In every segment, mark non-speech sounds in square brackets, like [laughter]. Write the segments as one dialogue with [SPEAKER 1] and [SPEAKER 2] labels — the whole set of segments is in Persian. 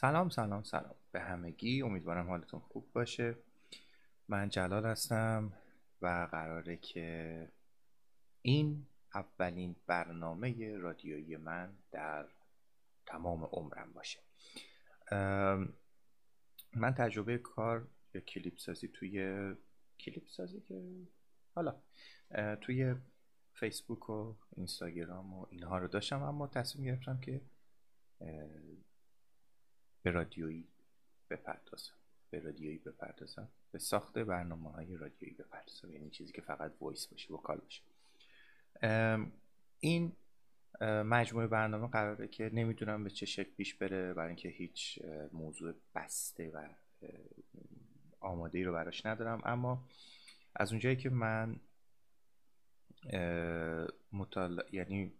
[SPEAKER 1] سلام سلام سلام. به همگی امیدوارم حالتون خوب باشه. من جلال هستم و قراره که این اولین برنامه رادیویی من در تمام عمرم باشه. من تجربه کار یا کلیپ سازی توی کلیپ سازی که حالا توی فیسبوک و اینستاگرام و اینها رو داشتم اما تصمیم گرفتم که به رادیویی بپردازم. به رادیویی بپردازم. به ساخت برنامه های رادیویی بپردازم. یعنی چیزی که فقط voice باشه vocal باشه. این مجموعه برنامه قراره که نمی‌دونم به چه شکل پیش بره برای اینکه هیچ موضوع بسته و آماده ای رو براش ندارم. اما از اونجایی که من مطالعه یعنی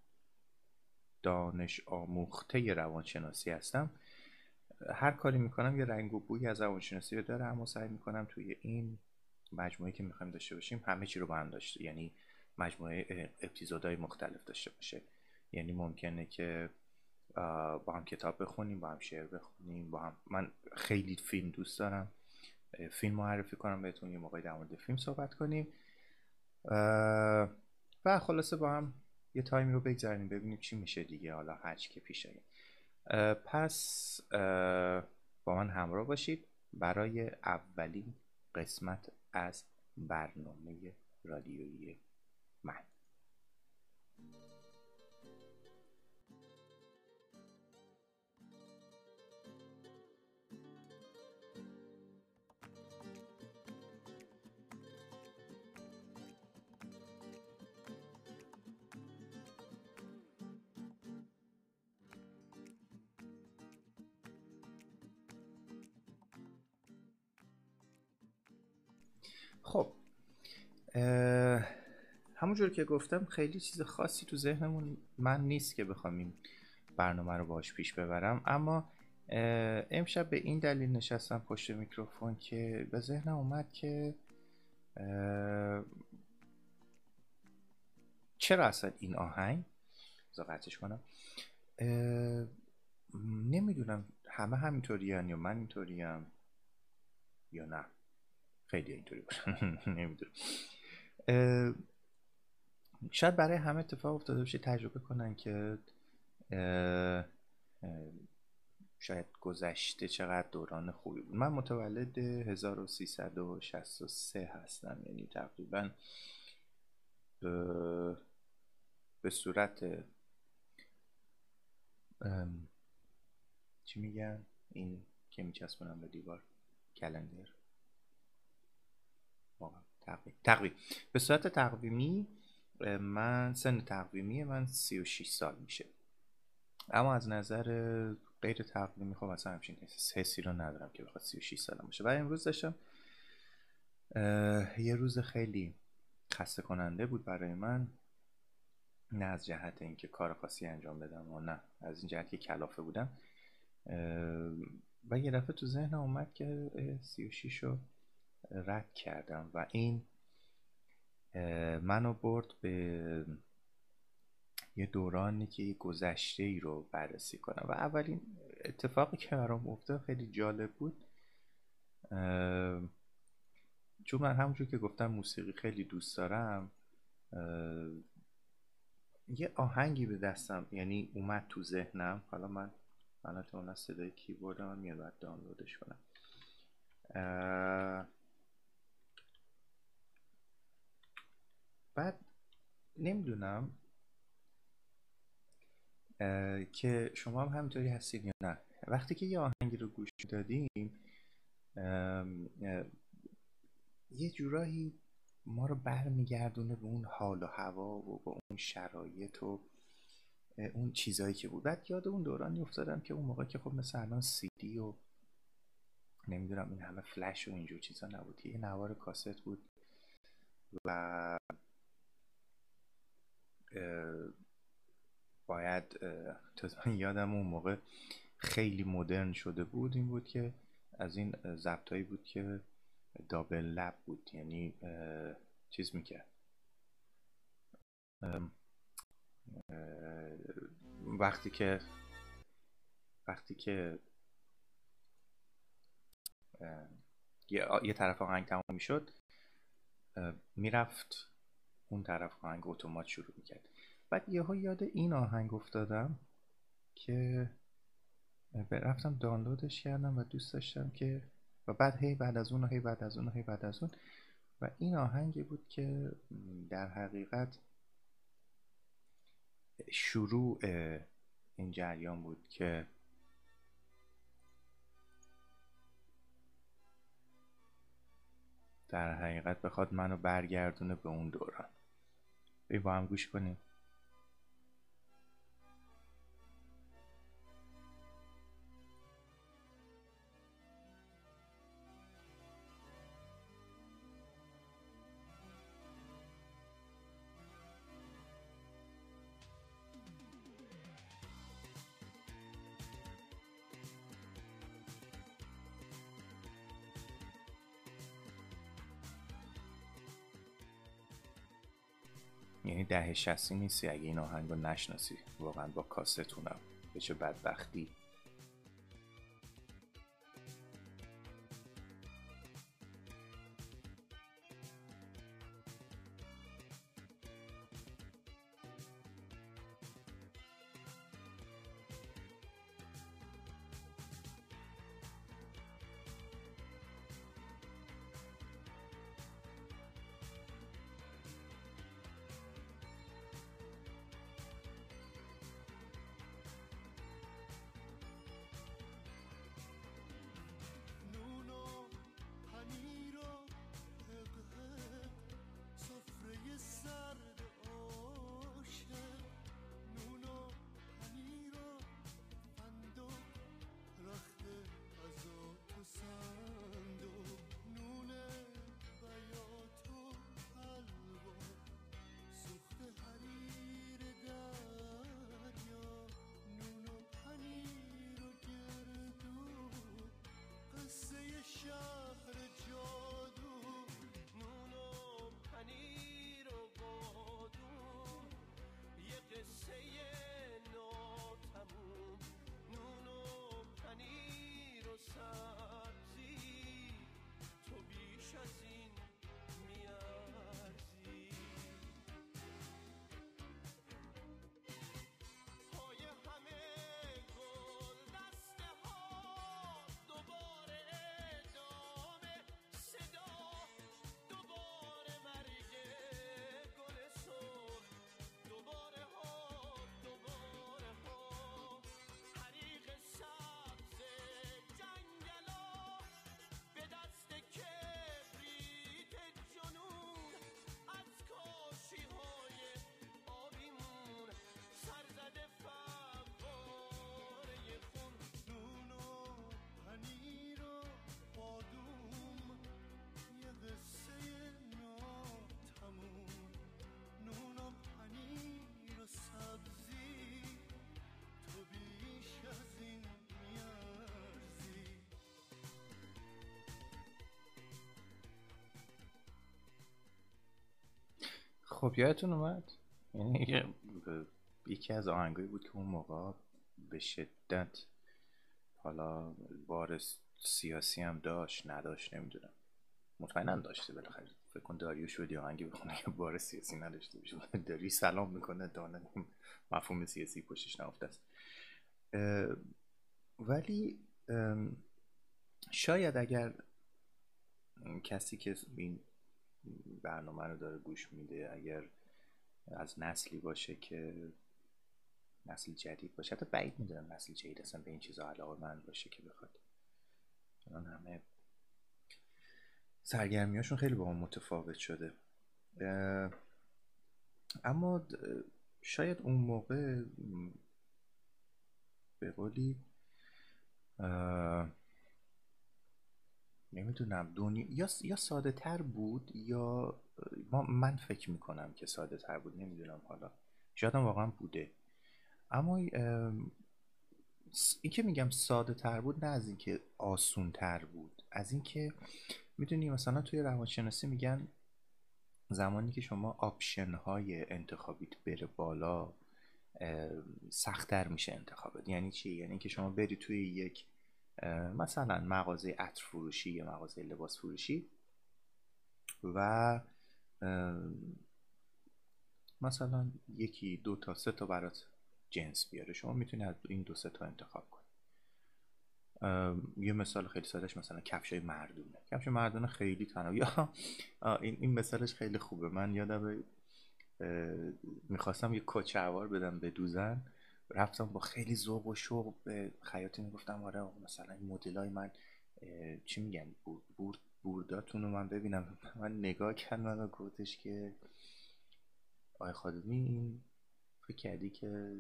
[SPEAKER 1] دانش آموخته روانشناسی هستم هر کاری می‌کنم یه رنگ و بوی از روانشناسی رو داره اما سعی می‌کنم توی این مجموعه که می‌خوایم داشته باشیم همه چی رو با هم داشته یعنی مجموعه اپیزودهای مختلف داشته باشه. یعنی ممکنه که با هم کتاب بخونیم با هم شعر بخونیم با هم من خیلی فیلم دوست دارم. فیلم معرفی کنم بهتون یه موقعی در مورد فیلم صحبت کنیم. و خلاصه با هم یه تایمی رو بگذاریم ببینیم چی میشه دیگه. حالا هرچی که پیش پس با من همراه باشید برای اولین قسمت از برنامه رادیویی من. همونجور که گفتم خیلی چیز خاصی تو ذهنمون من نیست که بخوام این برنامه رو باش پیش ببرم. اما امشب به این دلیل نشستم پشت میکروفون که به ذهنم اومد که چرا اصلا این آهنگ؟ قطعش کنم. نمی‌دونم همه همینطوری یا من اینطوریم یا نه. خیلی اینطوری باشن [laughs] نمی‌دونم. شاید برای همه اتفاق افتاده باشه تجربه کنن که شاید گذشته چقدر دوران خوبی بود. من متولد 1363 هستم یعنی تقریبا به صورت چی میگن؟ این که میچسبونم به دیوار کلندر. تقویم. به صورت تقویمی من سن تقویمی من 36 سال میشه. اما از نظر غیر تقویمی خب اصلا همچین حسی رو ندارم که بخواد 36 سالم باشه. و امروز داشتم یه روز خیلی خسته کننده بود برای من. نه از جهت اینکه کار خاصی انجام بدم و نه از این جهت که کلافه بودم. و یه دفعه تو ذهنم اومد که 36 رو رد کردم و این منو برد به یه دورانی که گذشته ای رو بررسی کنم. و اولین اتفاقی که برام افتاد خیلی جالب بود. چون من همونجور که گفتم موسیقی خیلی دوست دارم یه آهنگی به دستم یعنی اومد تو ذهنم. حالا من من اون صدای کیبوردم میاد باید دانلودش کنم. بعد نمی‌دونم که شما هم همینطوری هستید یا نه. وقتی که یه آهنگی رو گوش دادیم یه جورایی ما رو برمیگردونه به اون حال و هوا و به اون شرایط و اون چیزایی که بود. بعد یاد اون دورانی افتادم که اون موقع که خب مثل الان دی و نمی‌دونم این همه فلش و اینجور چیزا نبود. یه نوار کاست بود و باید یادم اون موقع خیلی مدرن شده بود این بود که از این ضبطایی بود که دابل لب بود یعنی چیز می‌کرد. وقتی که وقتی که یه طرف آهنگ تمام می‌شد می‌رفت اون طرف آهنگ اتومات شروع می‌کرد. بعد یهو یاد این آهنگ افتادم که رفتم دانلودش کردم و دوست داشتم که و بعد هی بعد از اون و هی بعد از اون و هی بعد از اون. و این آهنگی بود که در حقیقت شروع این جریان بود که در حقیقت بخواد منو برگردونه به اون دوران. بی با هم گوش کنیم یعنی ده شستی نیستی اگه این آهنگ رو نشناسی واقعا با کاستونم. به چه بدبختی. خب یادتون اومد؟ یعنی یکی از آهنگایی بود که اون موقع به شدت حالا بار سیاسی هم داشت نداشت نمی‌دونم. مطمئنا داشته بالاخره. فکر کن داریوش شدی آهنگی بخونه که بار سیاسی نداشته باشه. [laughs] داری سلام می‌کنه دانه مفهوم سیاسی پشتش نفته است. ولی شاید اگر کسی که این برنامه رو داره گوش میده اگر از نسلی باشه که نسل جدید باشه. حتی بعید می‌دونم نسل جدید اصلا به این چیزا علاقه من باشه که بخواد. الان همه سرگرمیاشون خیلی با هم متفاوت شده. اما شاید اون موقع به قولی نمی‌دونم دنیا یا یا ساده تر بود یا ما من فکر می‌کنم که ساده تر بود نمی‌دونم حالا. شاید واقعا بوده. اما این که میگم ساده تر بود نه از اینکه آسون تر بود از اینکه می‌دونی مثلا توی روانشناسی میگن زمانی که شما آپشن های انتخابیت بره بالا سختتر میشه انتخابت. یعنی چی؟ یعنی که شما بری توی یک مثلا مغازه عطر فروشی یا مغازه لباس فروشی و مثلا یکی دو تا سه تا برات جنس بیاره. شما می‌تونی از این دو سه تا انتخاب کنی. یه مثال خیلی سادهش مثلا کفش های مردونه. کفش مردونه خیلی تنها. [laughs] این, این مثالش خیلی خوبه. من یادم می‌خواستم یه کچهوار بدم به دوزن. رفتم با خیلی ذوق و شوق به خیاطی می‌گفتم آره مثلا این مدل های من چی میگن؟ بورد بورداتون رو من ببینم. [laughs] من نگاه کردم و گفتش که آی خادمی این فکر کردی که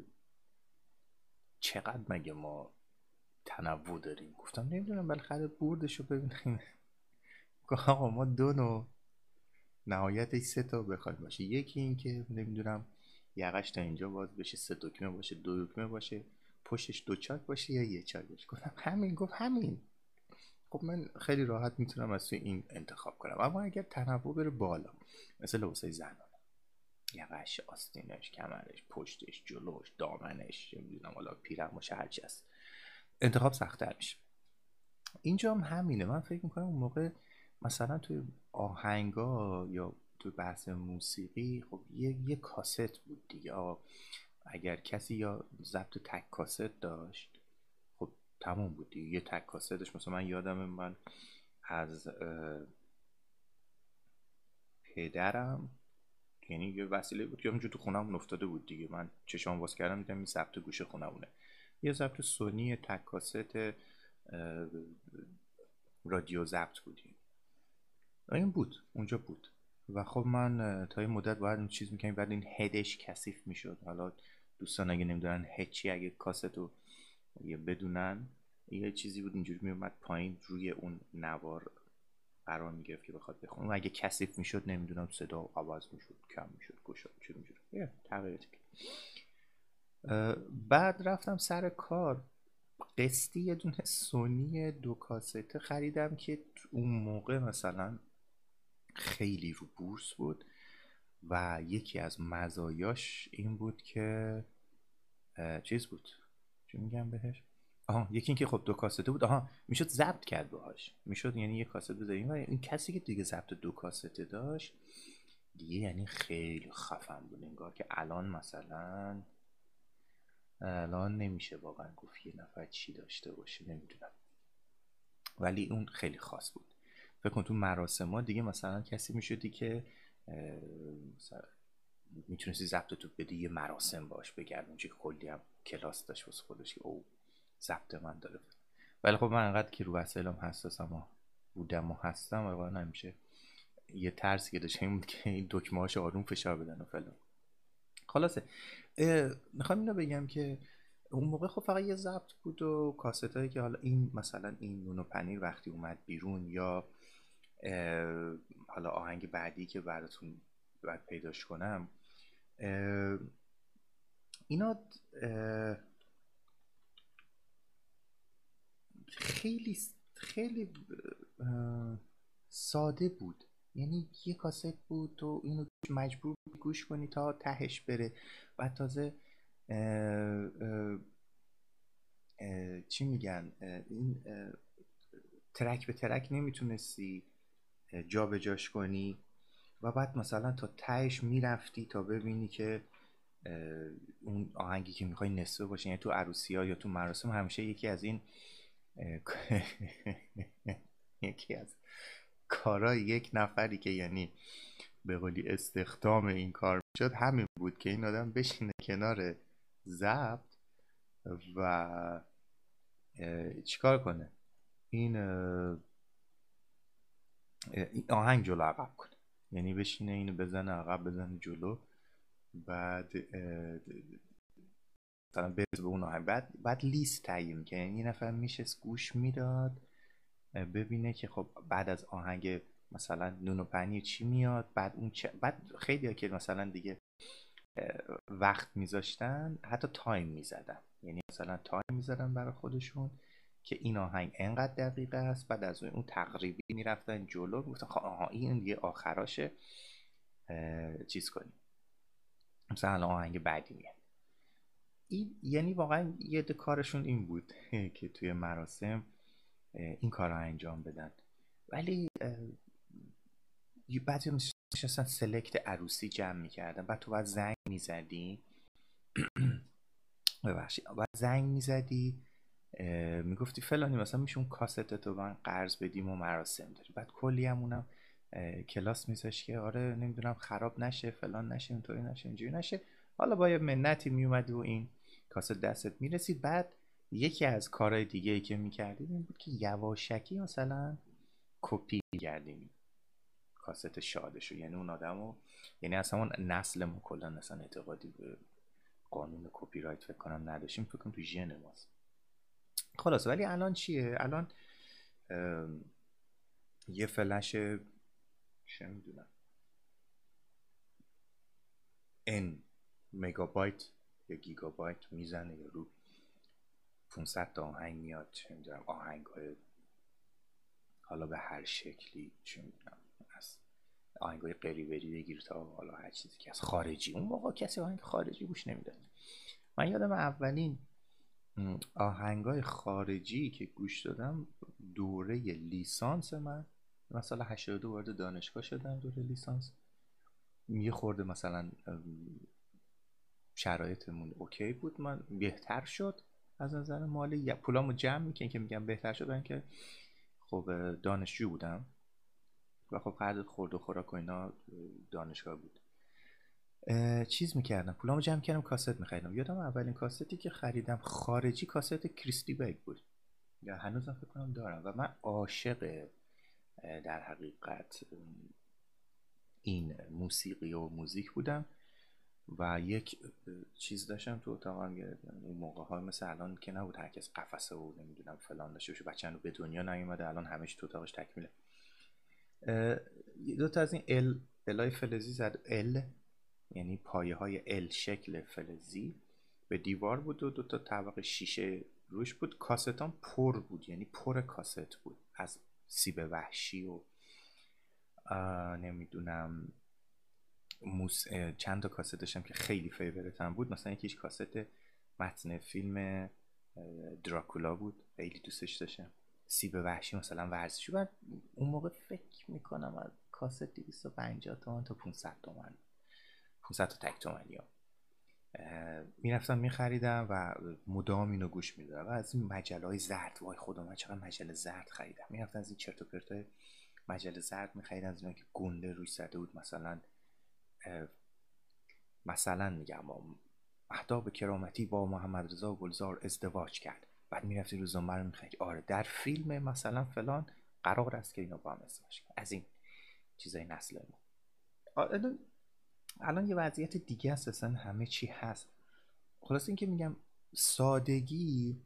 [SPEAKER 1] چقدر مگه ما تنوع داریم؟ گفتم نمی‌دونم بالاخره بوردش رو ببینیم [laughs] آقا ما دو نوع نهایتش سه تا بخوایم باشه. یکی این که نمی‌دونم یقش تا اینجا باز بشه سه دکمه باشه دو دکمه باشه پشتش دو چاک باشه یا یه چاک باشه؟ همین گفت همین. خب من خیلی راحت می‌تونم از این انتخاب کنم. اما اگر تنوع بره بالا مثل لباسای زنانه. یقش آستینش کمرش پشتش جلوش دامنش نمی‌دونم حالا پیرم باشه هرچی هست. انتخاب سختتر میشه. اینجا هم همینه. من فکر می‌کنم اون موقع مثلا توی آهنگا یا تو بحث موسیقی خب یه, یه کاست بود دیگه. اگر کسی یا ضبط تک کاست داشت خب تموم بود دیگه. یه تک کاستش مثلا من یادم من از پدرم یعنی یه وسیله بود که همونجور تو خونم افتاده بود دیگه. من چشام باز کردم دیدم این ضبط گوشه خونمونه. یه ضبط سونی تک کاست رادیو ضبط بودیم. این بود. اونجا بود. و خب من تا این مدت باید اون چیز می‌کنیم بعد این هدش کثیف می‌شد. حالا دوستان اگه نمی‌دونن هچی اگه کاستو یه بدونن یه چیزی بود اینجوری میومد پایین روی اون نوار قرار می‌گرفت که بخواد بخونه. و اگه کثیف می‌شد نمی‌دونم صدا عوض می‌شد کم می‌شد گشاد چه اینجوری. تغییراتی بعد رفتم سر کار. قسطی یه دونه سونی دو کاسته خریدم که اون موقع مثلا خیلی رو بورس بود و یکی از مزایاش این بود که چیز بود؟ چی میگم بهش؟ آها یکی اینکه خب دو کاسته بود. آها می‌شد ضبط کرد باهاش. می‌شد یعنی یه کاسته بذاریم. و این کسی که دیگه ضبط دو کاسته داشت دیگه یعنی خیلی خفن بود انگار که الان مثلا الان نمیشه واقعا گفت یه نفر چی داشته باشه نمی‌دونم. ولی اون خیلی خاص بود. فکر کن تو مراسم دیگه مثلا کسی می‌شدی که می‌تونستی ضبط تو بدی یه مراسم باش بگردون چه کلی هم کلاس داشت واسه خودش او ضبط من داره. ولی خب من انقدر که رو وسایلم حساسم و بودم و هستم و نمیشه. یه ترسی که داشت این بود که این دکمه آروم فشار بدن و فلان. خلاصه می‌خوام اینو بگم که اون موقع خب فقط یه ضبط بود و کاست هایی که حالا این مثلا این نون و پنیر وقتی اومد بیرون یا حالا آهنگ بعدی که براتون باید پیداش کنم. اینا خیلی خیلی ساده بود. یعنی یه کاست بود تو اینو مجبور گوش کنی تا تهش بره. و تازه چی میگن؟ این ترک به ترک نمی‌تونستی جا به جاش کنی و بعد مثلا تا تهش می‌رفتی تا ببینی که اون آهنگی که می‌خوای نصفه باشه یعنی تو عروسی ها یا تو مراسم همیشه یکی از این [laughs] یکی از کارای یک نفری که یعنی به قولی استخدام این کار می‌شد همین بود که این آدم بشینه کنار ضبط و چیکار کنه؟ این آهنگ جلو عقب کنه. یعنی بشینه اینو بزنه عقب بزنه جلو. بعد مثلا به اون آهنگ. بعد بعد لیست تعیین که یعنی یه نفر میشه گوش می‌داد ببینه که خب بعد از آهنگ مثلا نون و پنیر چی میاد بعد اون چه بعد خیلی که مثلا دیگه وقت میذاشتن حتی time می‌زدن. یعنی مثلا time می‌زدن برای خودشون. که این آهنگ انقدر دقیقه است بعد از اون تقریبی می‌رفتن جلو گفتن خب آها این دیگه آخراشه. چیز کنیم. مثلا آهنگ بعدی میاد. این یعنی واقعا یه کارشون این بود [laughs] که توی مراسم این کار رو انجام بدن. ولی بعضی میشستن سلکت عروسی جمع می‌کردن. بعد تو باید زنگ می‌زدی. [clears throat] ببخشید. بعد زنگ می‌زدی. می‌گفتی فلانی مثلا میشه اون کاست تو من قرض بدیم و مراسم داری. بعد کلی همونم کلاس میذاش که آره نمی‌دونم خراب نشه فلان نشه اینطوری نشه اینجوری نشه. حالا با یه منتی میومد و این کاست دستت می‌رسید. بعد یکی از کارهای دیگه ای که می‌کردیم این بود که یواشکی مثلا کپی کردیم کاست شادشو یعنی اون آدمو یعنی اصلا اون نسل ما کلا اصلا اعتقادی به قانون کپی رایت فکر کنم نداشتیم. فکر کنم تو ژن ماست. خلاص ولی الان چیه؟ الان یه فلش چه می‌دونم. N مگابایت یا گیگابایت می‌زنه یا رو 500 تا آهنگ میاد چه می‌دونم آهنگ های حالا به هر شکلی چه می‌دونم از آهنگ های قریبری بگیر تا حالا هر چیزی که از خارجی. اون موقع کسی آهنگ خارجی گوش نمی‌داد. من یادم اولین آهنگ های خارجی که گوش دادم دوره لیسانس من. مثلا 82 وارد دانشگاه شدم دوره لیسانس. یه خورده مثلا شرایطمون اوکی بود. من بهتر شد از نظر مالی. پولامو جمع می‌کنم که میگم بهتر شدن که خب دانشجو بودم. و خب قرض خورد و خوراک و اینا دانشگاه بود. چیز می‌کردم. پولامو جمع کردم کاست میخریدم. یادم اولین کاستی که خریدم خارجی کاست کریس دی برگ بود. یا هنوزم فکر کنم دارم. و من عاشق در حقیقت این موسیقی و موزیک بودم. و یک چیز داشتم تو اتاقم اون موقع ها مثل الان که نبود هرکس قفسه و نمی‌دونم فلان داشته باشه بچه به دنیا نیومده الان همش تو اتاقش تکمیله. دو تا از این ال الای فلزی زد. ال یعنی پایه های ال شکل فلزی به دیوار بود و دو تا طبق شیشه روش بود. کاستان پر بود یعنی پر کاست بود از سیب وحشی و نمی‌دونم موس... چند تا کاست داشتم که خیلی فیورتم بود. مثلا یکیش کاست متن فیلم دراکولا بود. خیلی دوستش داشتم. سیب وحشی مثلا ورزشی. بعد اون موقع فکر می‌کنم از کاست 250 تومن تا 500 تومن 500 تا تک تومنی ها. می‌رفتم میخریدم و مدام اینو گوش می‌دادم و از این مجله های زرد وای خدا من چقدر مجله زرد خریدم. می‌رفتم از این چرت و پرت مجله زرد میخریدم از اینا که گنده روش زده بود مثلا مثلا میگم اهداب کرامتی با محمد رضا گلزار ازدواج کرد. بعد می‌رفتی روزنامه رو می‌خرید آره در فیلم مثلا فلان قرار است که اینا با هم ازدواج کرد از این چیزای نسل ما الان یه وضعیت دیگه است اصلا همه چی هست. خلاص اینکه میگم سادگی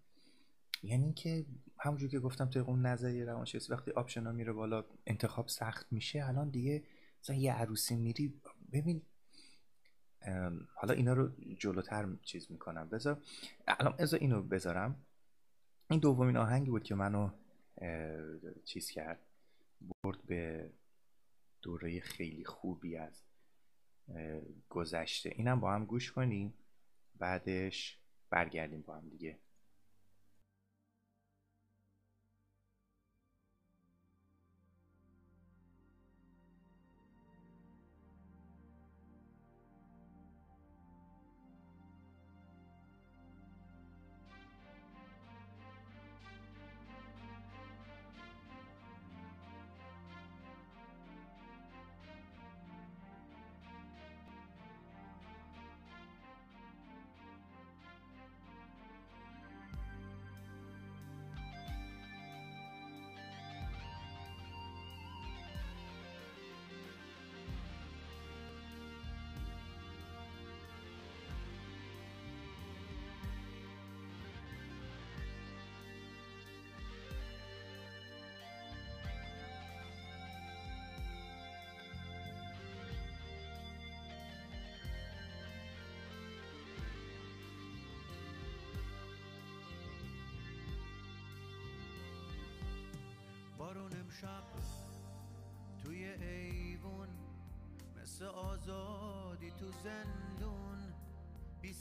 [SPEAKER 1] یعنی که همونجور که گفتم توی اون نظریه روانشناسی وقتی آپشن ها میره بالا انتخاب سخت میشه الان دیگه مثلا یه عروسی میری ببین حالا اینا رو جلوتر چیز می‌کنم. بذار الان از اینو بذارم. این دومین آهنگی بود که منو چیز کرد برد به دوره خیلی خوبی از گذشته. اینم با هم گوش کنیم بعدش برگردیم با هم دیگه.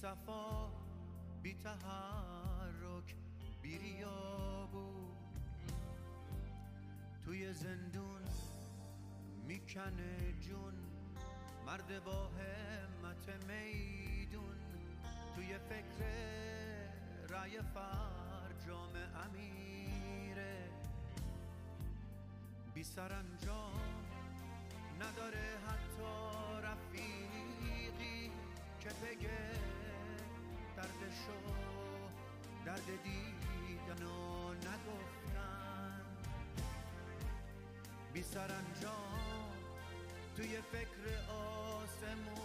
[SPEAKER 2] صفا بی تحرک بی ریابون زندون می‌کنه جون مرد با همت میدون. توی فکر رای فرجام امیره. بی سرانجام نداره حتی رفیقی که بگه دردشو درد دیدن و نگفتن. بی سرانجام توی فکر آسمونه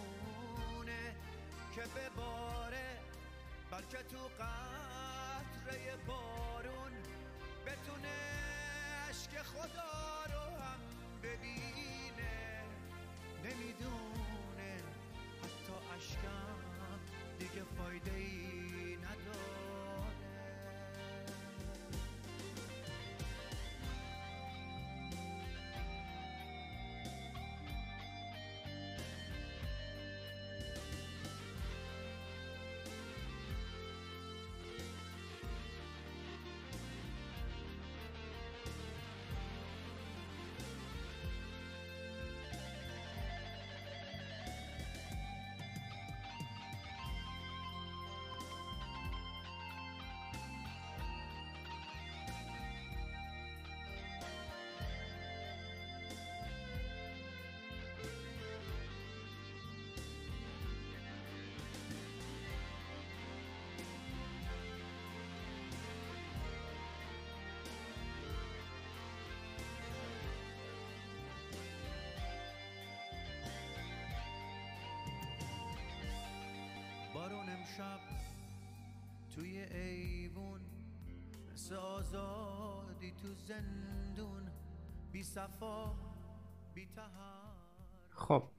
[SPEAKER 2] که بباره بلکه تو قطره بارون بتونه عشق خدا رو هم ببینه. نمی‌دونه حتی عشقم دیگه فایده ای نداره. امشب توی ایوون مثل آزادی تو زندون بی صفا بی تحر
[SPEAKER 1] خب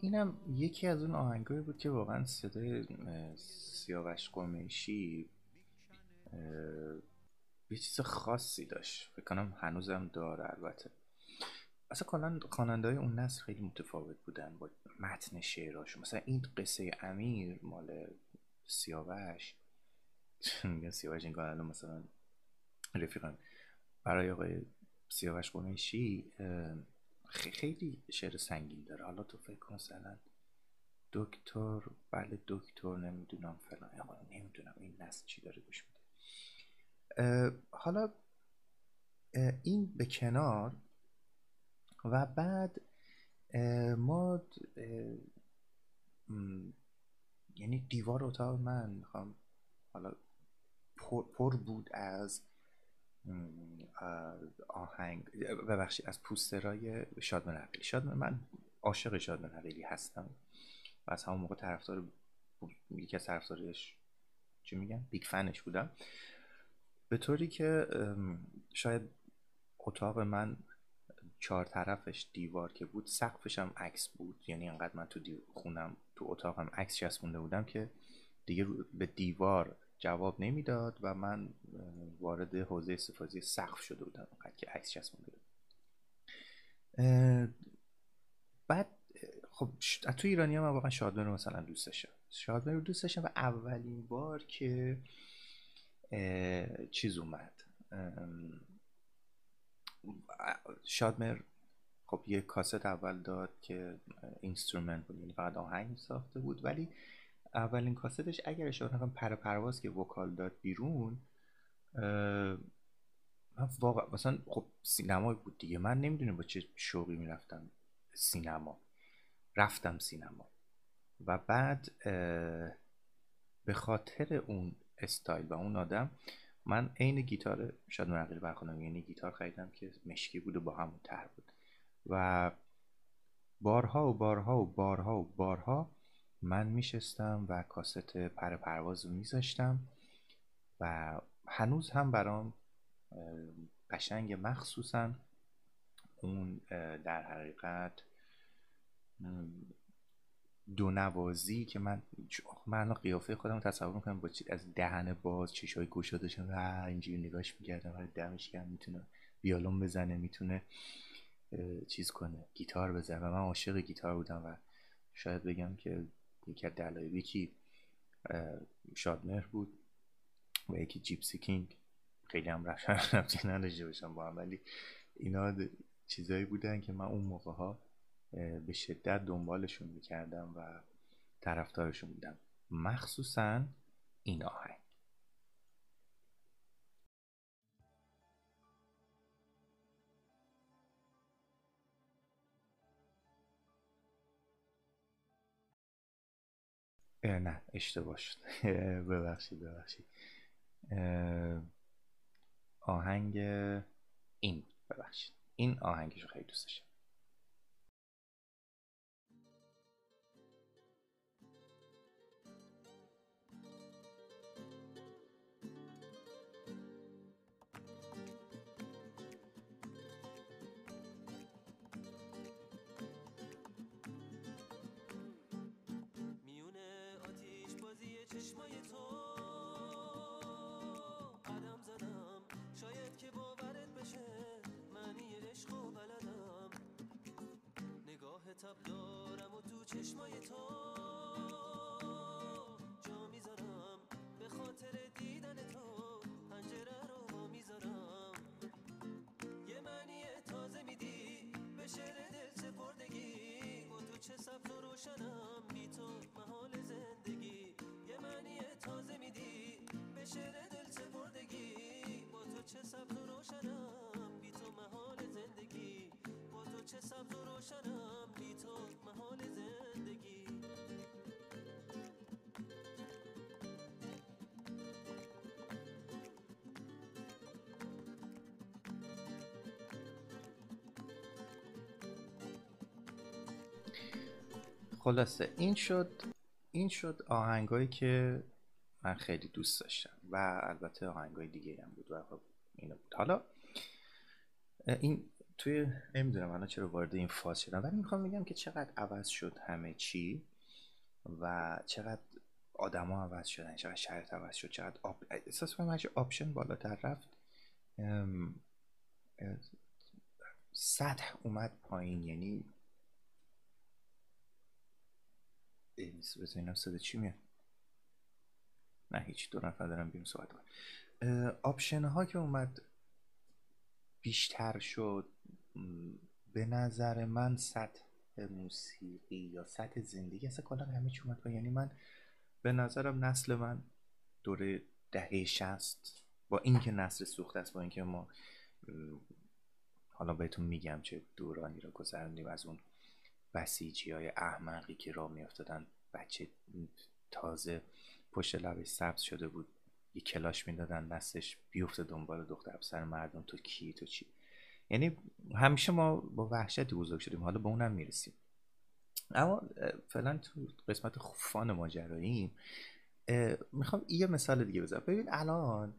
[SPEAKER 1] اینم یکی از اون آهنگایی بود که واقعا صدای سیاوش قمیشی یه چیز خاصی داشت. فکر کنم هنوزم داره البته. اصلا کلا خواننده های اون نسل خیلی متفاوت بودن با متن شعراشون. مثلا این قصه امیر مال سیاوش. [laughs] میگن سیاوش این الان مثلا رفیقان برای آقای سیاوش قمیشی خیلی شعر سنگین داره. حالا تو فکر کن مثلا دکتر بله دکتر نمی‌دونم فلان. نمی‌دونم این نسل چی داره گوش میده. حالا این به کنار و بعد ما یعنی دیوار اتاق من می‌خوام حالا پر, پر بود از آهنگ ببخشید از پوسترای شادمان عقیلی شادمان من عاشق شادمان عقیلی هستم و از همون موقع طرفدار یکی از طرفدارش چی میگن؟ بیگ فنش بودم. به طوری که شاید اتاق من چهار طرفش دیوار که بود سقفش هم عکس بود. یعنی انقدر من تو دیو- خونم تو اتاقم عکس چسبونده بودم که دیگه به دیوار جواب نمی‌داد و من وارد حوزه استفاده سقف شده بودم انقدر که عکس چسبونده بود. بعد خب تو ایرانی هم واقعا شادمه رو مثلا دوست داشتم. شادمه رو دوست داشتم و اولین بار که چیز اومد. شادمهر خب یه کاست اول داد که instrument بود یعنی فقط آهنگ ساخته بود. ولی اولین کاستش اگر اشتباه نکنم پر پرواز که vocal داد بیرون من واقعا مثلا خب سینما بود دیگه. من نمی‌دونم با چه شوقی می‌رفتم سینما. رفتم سینما. و بعد به خاطر اون استایل و اون آدم من عین گیتار شاید مرقیل برخوردم یعنی گیتار خریدم که مشکی بود و با همون تر بود. و بارها و بارها و بارها و بارها من میشستم و کاست پر پرواز رو میذاشتم و هنوز هم برام قشنگ مخصوصا اون در حقیقت دو نوازی که من من قیافه خودم تصور می‌کنم با چی از دهن باز چشای گشاده شدن و اینجوری نگاش می‌کردم و دمش گرم می‌تونه ویولون بزنه می‌تونه چیز کنه گیتار بزنه. و من عاشق گیتار بودم و شاید بگم که یکی از دلایل یکی اه، شادمهر بود و یکی جیپسی کینگ. خیلی هم رفتن [laughs] رفتی نداشته باشم با هم. ولی اینا چیزایی بودن که من اون موقع ها به شدت دنبالشون می‌کردم و طرفدارشون بودم. مخصوصا این آهنگ. نه اشتباه شد ببخشید ببخشید آهنگ این ببخشید این آهنگش خیلی دوست داشتم
[SPEAKER 3] چشمای تو. جا می‌ذارم. به خاطر دیدن تو پنجره رو با می‌ذارم. یه معنی تازه میدی. به شعر دل سپردگی. با تو چه سبز و روشنم. بی تو محال زندگی. شعر دل سپردگی با تو چه سبز و روشنم؟ بی تو محال زندگی. با تو چه سبز و روشنم؟ بی تو محال زندگی.
[SPEAKER 1] خلاصه این شد این شد آهنگایی که من خیلی دوست داشتم. و البته آهنگای دیگه هم بود و خب اینو بود. حالا این توی نمی‌دونم الان چرا وارد این فاز شدم ولی می‌خوام بگم که چقدر عوض شد همه چی و چقدر آدما عوض شدن چقدر شرط عوض شد چقدر آب... احساس کنم آپشن بالاتر رفت سطح اومد پایین یعنی بذارینم صدا چی میاد. نه هیچ دو نفر دارم بیم صحبت کنم. option ها که اومد بیشتر شد به نظر من سطح موسیقی یا سطح زندگی اصلا کلا همه چی اومد یعنی من به نظرم نسل من دوره دهه شست با اینکه نسل سوخت است با اینکه ما حالا بهتون میگم چه دورانی رو گذروندیم. از اون بسیجی های احمقی که را میافتادن بچه تازه پشت لبش سبز شده بود. یه کلاش می‌دادن دستش بیفته دنبال دختر پسر مردم تو کی تو چی. یعنی همیشه ما با وحشتی بزرگ شدیم. حالا به اونم می‌رسیم. اما فعلا تو قسمت خوفان ماجراییم. می‌خوام یه مثال دیگه بزنم. ببین الان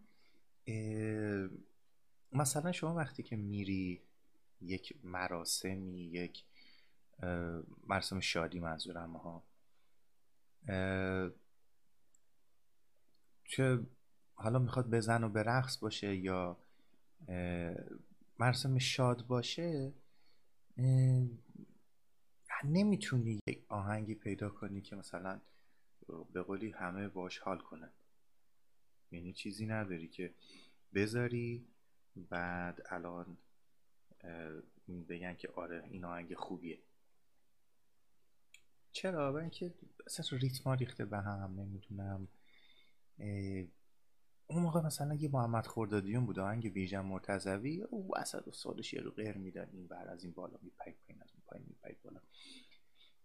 [SPEAKER 1] مثلا شما وقتی که میری یک مراسمی یک مراسم شادی منظورم ها چه حالا می‌خواد بزن و به رقص باشه یا مراسم شاد باشه نمی‌تونی یک آهنگی پیدا کنی که مثلا به قولی همه باش حال کنن. یعنی چیزی نداری که بذاری بعد الان بگن که آره این آهنگ خوبیه. چرا؟ برای اینکه اصلا ریتما ریخته به هم نمی‌دونم. اون موقع مثلا یه محمد خوردادیون بود آهنگ بیژن مرتضوی او اسد و سالش یه رو غیر میدن این بر از این بالا میپید پایین از اون پایین میپید بالا.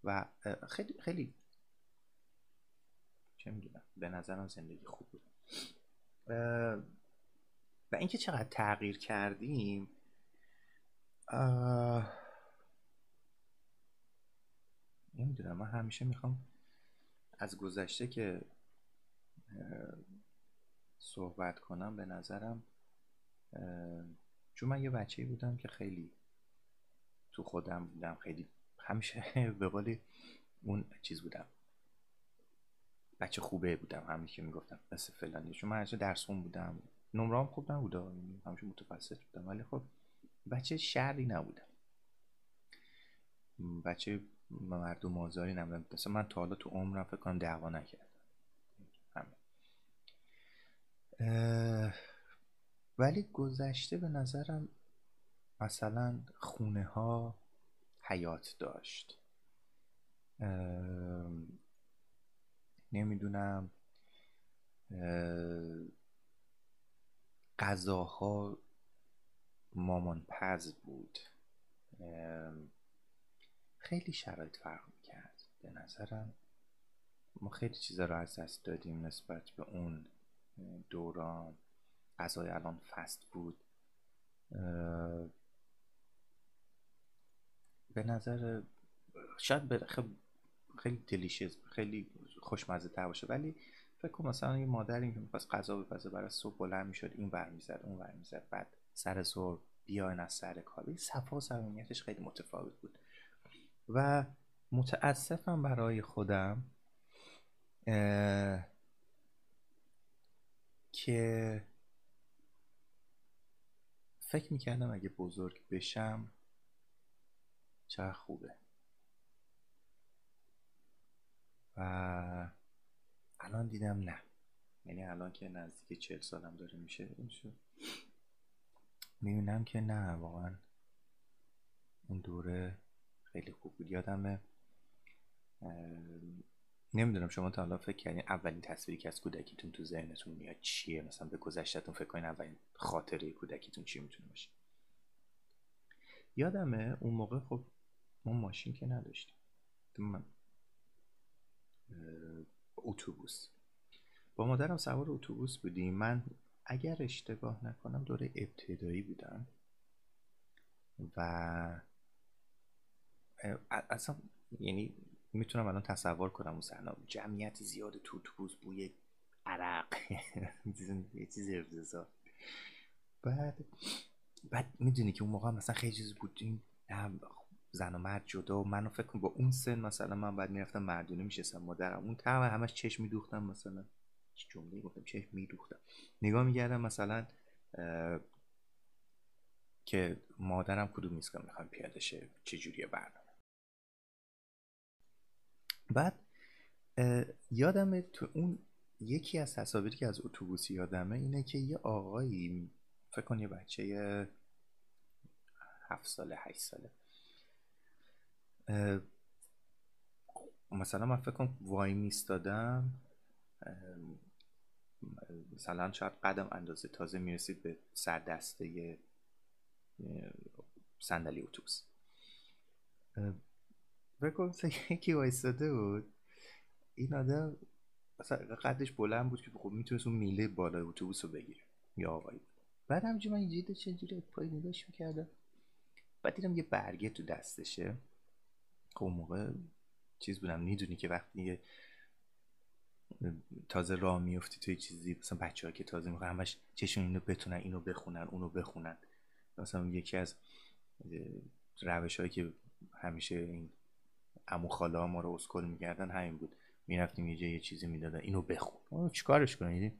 [SPEAKER 1] و خیلی خیلی چه می‌دونم به نظرم زندگی خوب بود. و اینکه چقدر تغییر کردیم نمی‌دونم من همیشه می‌خوام از گذشته که صحبت کنم به نظرم چون من یه بچه بودم که خیلی تو خودم بودم خیلی همیشه [laughs] به قولی اون چیز بودم. بچه خوبه بودم همین که می‌گفتم مثل فلانی. چون من همیشه درس خون بودم. نمرام خوب نبوده همیشه متفسد بودم. ولی خب بچه شهری نبودم بچه مردم آزاری نبودم مثلا من تا حالا تو عمرم فکر کنم دعوا نکردم ولی گذشته به نظرم مثلا خونه ها حیات داشت. نمی‌دونم غذاها مامان پز بود خیلی شرایط فرق می‌کرد. به نظرم ما خیلی چیزا رو از دست دادیم نسبت به اون دوران غذای الان فست بود به نظر شاید خیلی خیلی دلیشیز خیلی خوشمزه تر باشه. ولی فکر کنم مثلا یه مادری که می‌خواست غذا بپزه برای صبح بلند می‌شد این ور می‌زد اون ور می‌زد بعد سر ظهر بیاین از سر کار. صفا صمیمیتش خیلی متفاوت بود. و متاسفم برای خودم که فکر می‌کردم اگه بزرگ بشم چه خوبه. و الان دیدم نه. یعنی الان که نزدیک چهل سالم داره میشه می‌بینم که نه واقعا اون دوره خیلی خوب بود. یادمه نمی‌دونم شما تا حالا فکر کردین اولین تصویری که از کودکیتون تو ذهنتون میاد چیه؟ مثلا به گذشتهتون فکر کنین اولین خاطره کودکیتون چی می‌تونه باشه؟ یادمه اون موقع خب ما ماشین که نداشتیم. من اتوبوس. با مادرم سوار اتوبوس بودیم. من اگر اشتباه نکنم دوره ابتدایی بودم. و اصلا یعنی می‌تونم الان تصور کنم اون صحنه. جمعیت زیاد تو اتوبوس بوی عرق. [laughs] یه چیز افتضاح. بعد بعد می‌دونی که اون موقع مثلا خیلی چیز بود. این زن و مرد جدا و منو فکر کنم با اون سن مثلا من بعد می‌رفتم مردونه میشستم مادرم. اون تم همش چشم میدوختم مثلا. جمله گفتم؟ چشم میدوختم. نگاه میگردم مثلا که مادرم کدوم میسکم می‌خوام پیاده شه چجوریه برنامه. بعد یادم تو اون یکی از تصاویری که از اتوبوس یادمه اینه که یه آقایی فکر کن یه بچه هفت ساله هشت ساله. مثلا من فکر کنم وای میستادم مثلا شاید قدم اندازه تازه می‌رسید به سر دسته صندلی اتوبوس. بکن یکی وایستاده بود. این آدم مثلا قدش بلند بود که خب می‌تونست اون میله بالای اتوبوس رو بگیره. یا آقایی بعد همجور من اینجوری چجوری پای نگاش می‌کردم. بعد دیدم یه برگه تو دستشه. خب اون موقع چیز بودم می‌دونی که وقتی یه تازه راه میفتی توی چیزی مثلا بچه ها که تازه می‌خوان همش چشون اینو بتونن اینو بخونن اونو بخونن. مثلا یکی از روش هایی که همیشه این عمو خاله ما رو اسکل میکردن همین بود. می‌رفتیم یه جای یه چیزی می‌دادن. اینو بخون. چیکارش کنید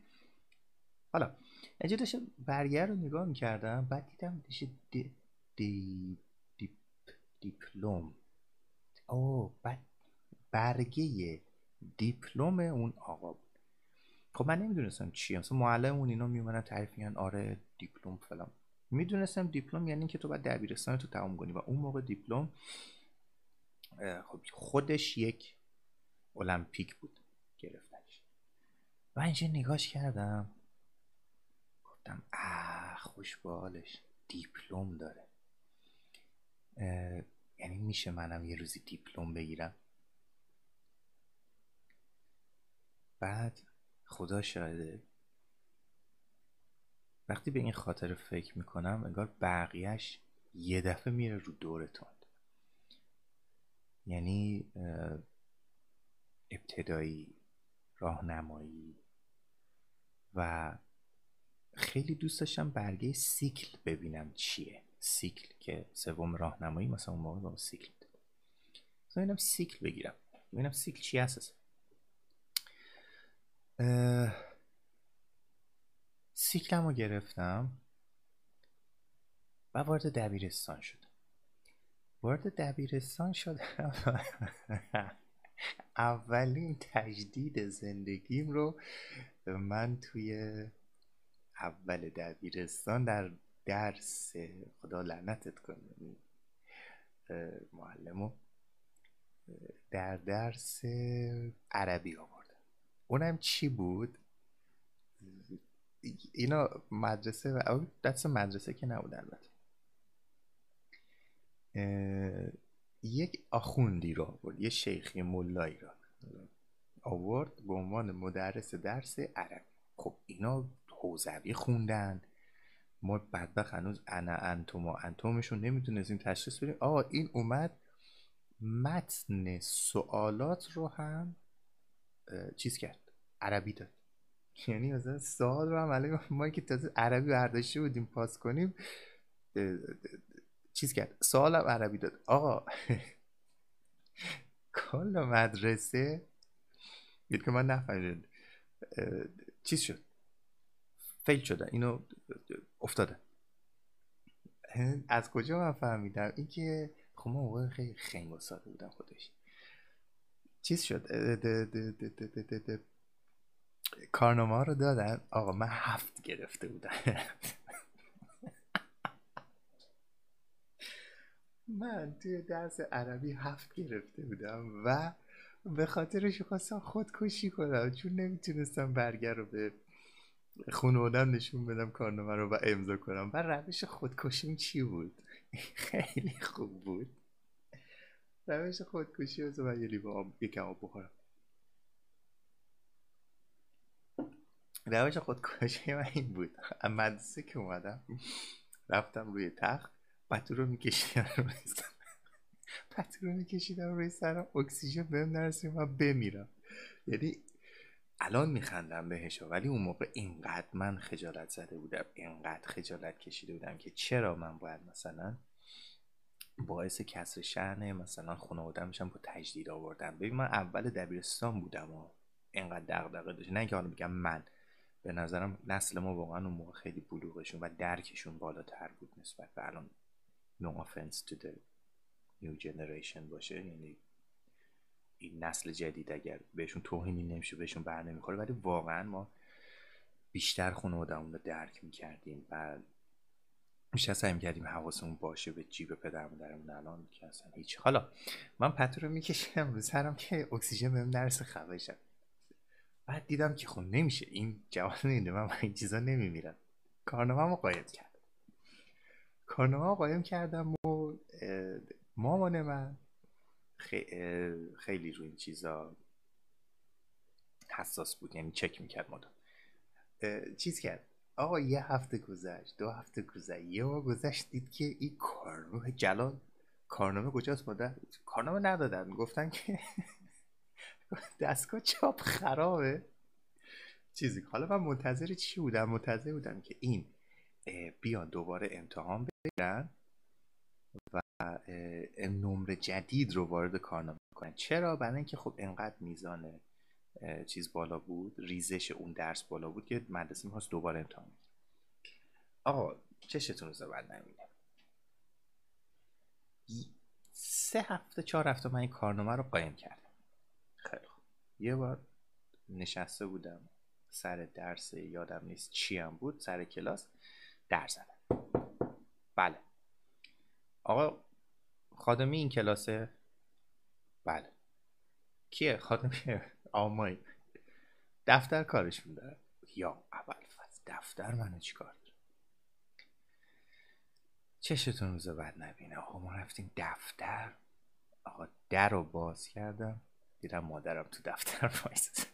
[SPEAKER 1] حالا اینجا داشتم برگر رو نگاه می‌کردم بعد دیدم داشته دی... دی... دیپ... دیپلوم او بعد برگه دیپلم اون آقا بود. خب من نمی‌دونستم چیه. مثلا معلم اون اینا میومدن تعریف میگن آره دیپلم فلان. می‌دونستم دیپلم یعنی که تو باید دبیرستان تو تمام کنی و اون موقع دیپلم خب خودش یک المپیک بود. گرفتنش. و اینجا نگاش کردم. گفتم اه خوش بالش دیپلم داره. یعنی میشه منم یه روزی دیپلم بگیرم. بعد خدا شاهده. وقتی به این خاطر فکر می‌کنم انگار بقیهش یه دفعه میره رو دورتون. یعنی ابتدایی راهنمایی و خیلی دوست داشتم برگه سیکل ببینم چیه. سیکل که سوم راهنمایی مثلا اون موقع با سیکل ببینم سیکل بگیرم. ببینم سیکل چی هست سیکلم رو گرفتم و وارد دبیرستان شدم. وارد دبیرستان شدم اولین تجدید زندگیم رو من توی اول دبیرستان در درس خدا لعنتت کنه معلمو در درس عربی آوردن اونم چی بود؟ اینا مدرسه و دست مدرسه که نبود البته. یک آخوندی رو آورد یه شیخی ملایی را آورد به عنوان مدرس درس عربی خب اینا حوزوی خوندن. ما بدبخ هنوز انا انتوم و انتومشون نمی‌تونستیم تشخیص بدیم. آقا این اومد متن سوالات رو هم چیز کرد عربی داد. یعنی مثلا سوال رو هم ما که تازه عربی برداشته بودیم پاس کنیم چیز کرد؟ سوال هم عربی داد. آقا کل مدرسه دید که من نفهمیدم. چیز شد. فیل شده اینو افتاده. از کجا من فهمیدم؟ اینکه خب ما موقع خیلی خنگ و ساده بودم خودش. چیز شد. کارنامه رو دادن. آقا من هفت گرفته بودم. من توی درس عربی هفت گرفته بودم و به خاطرش خواستم خودکشی کنم. چون نمی‌تونستم برگر رو به خانوادم نشون بدم کارنامه رو و امضا کنم. و روش خودکشیم چی بود؟ [laughs] خیلی خوب بود. روش خودکشی رو من یه لیوان آب آب بخورم. روش خودکشی من این بود. مدرسه که اومدم رفتم روی تخت. پتو رو میکشیدم روی سرم. [laughs] پتو رو میکشیدم روی سرم اکسیژن بهم نرسیم و بمیرم. یعنی الان میخندم بهش ولی اون موقع اینقدر من خجالت زده بودم اینقدر خجالت کشیده بودم که چرا من باید مثلا باعث کسر شهنه مثلا خانواده میشم با تجدید آوردم ببین من اول دبیرستان بودم و اینقدر دغدغه داشت. نه اینکه حالا بگم من به نظرم نسل ما واقعا اون موقع خیلی بلوغشون و درکشون بالاتر بود نسبت به الان. No offense to the new generation باشه یعنی این نسل جدید اگر بهشون توهینی نمیشه بهشون بر نمی‌خوره ولی واقعا ما بیشتر خانوادهمون رو درک می‌کردیم و بیشتر سعی می‌کردیم حواسمون باشه به جیب پدر مادرمون الان که اصلا هیچ. حالا من پتو رو میکشیدم رو سرم که اکسیژن بهم نرسه خفه بعد دیدم که خب نمیشه. این جوان اینه من این چیزا نمیمیرم. کارنامه رو قایم کردم کارنامه رو قایم کردم و مامان من. خیلی روی این چیزا حساس بود یعنی چک می‌کرد مدام چیز کرد. آقا یه هفته گذشت دو هفته گذشت. یه ماه گذشت دید که این کارنامه جلال کارنامه کجاست مادر؟ کارنامه ندادن. گفتن که [laughs] دستگاه چاپ خرابه. چیزی. حالا من منتظر چی بودم؟ منتظر بودم که این بیان دوباره امتحان بگیرن و نمره جدید رو وارد کارنامه کنن چرا؟ برای اینکه خب انقدر میزان چیز بالا بود ریزش اون درس بالا بود که مدرسه می‌خواست دوباره امتحان آقا چشتون رو زبر نمینه سه هفته چهار هفته من این کارنامه رو قایم کردم. خیلی خوب. یه بار نشسته بودم سر درس یادم نیست چی هم بود سر کلاس در زدم. بله. آقا خادمی این کلاسه؟ بله. کیه؟ خادمی آمای. دفتر کارش میده یا اول فصل دفتر منو چیکار چشتون روز بد نبینه. آقا ما رفتیم دفتر. آقا در رو باز کردم. دیدم مادرم تو دفتر وایساده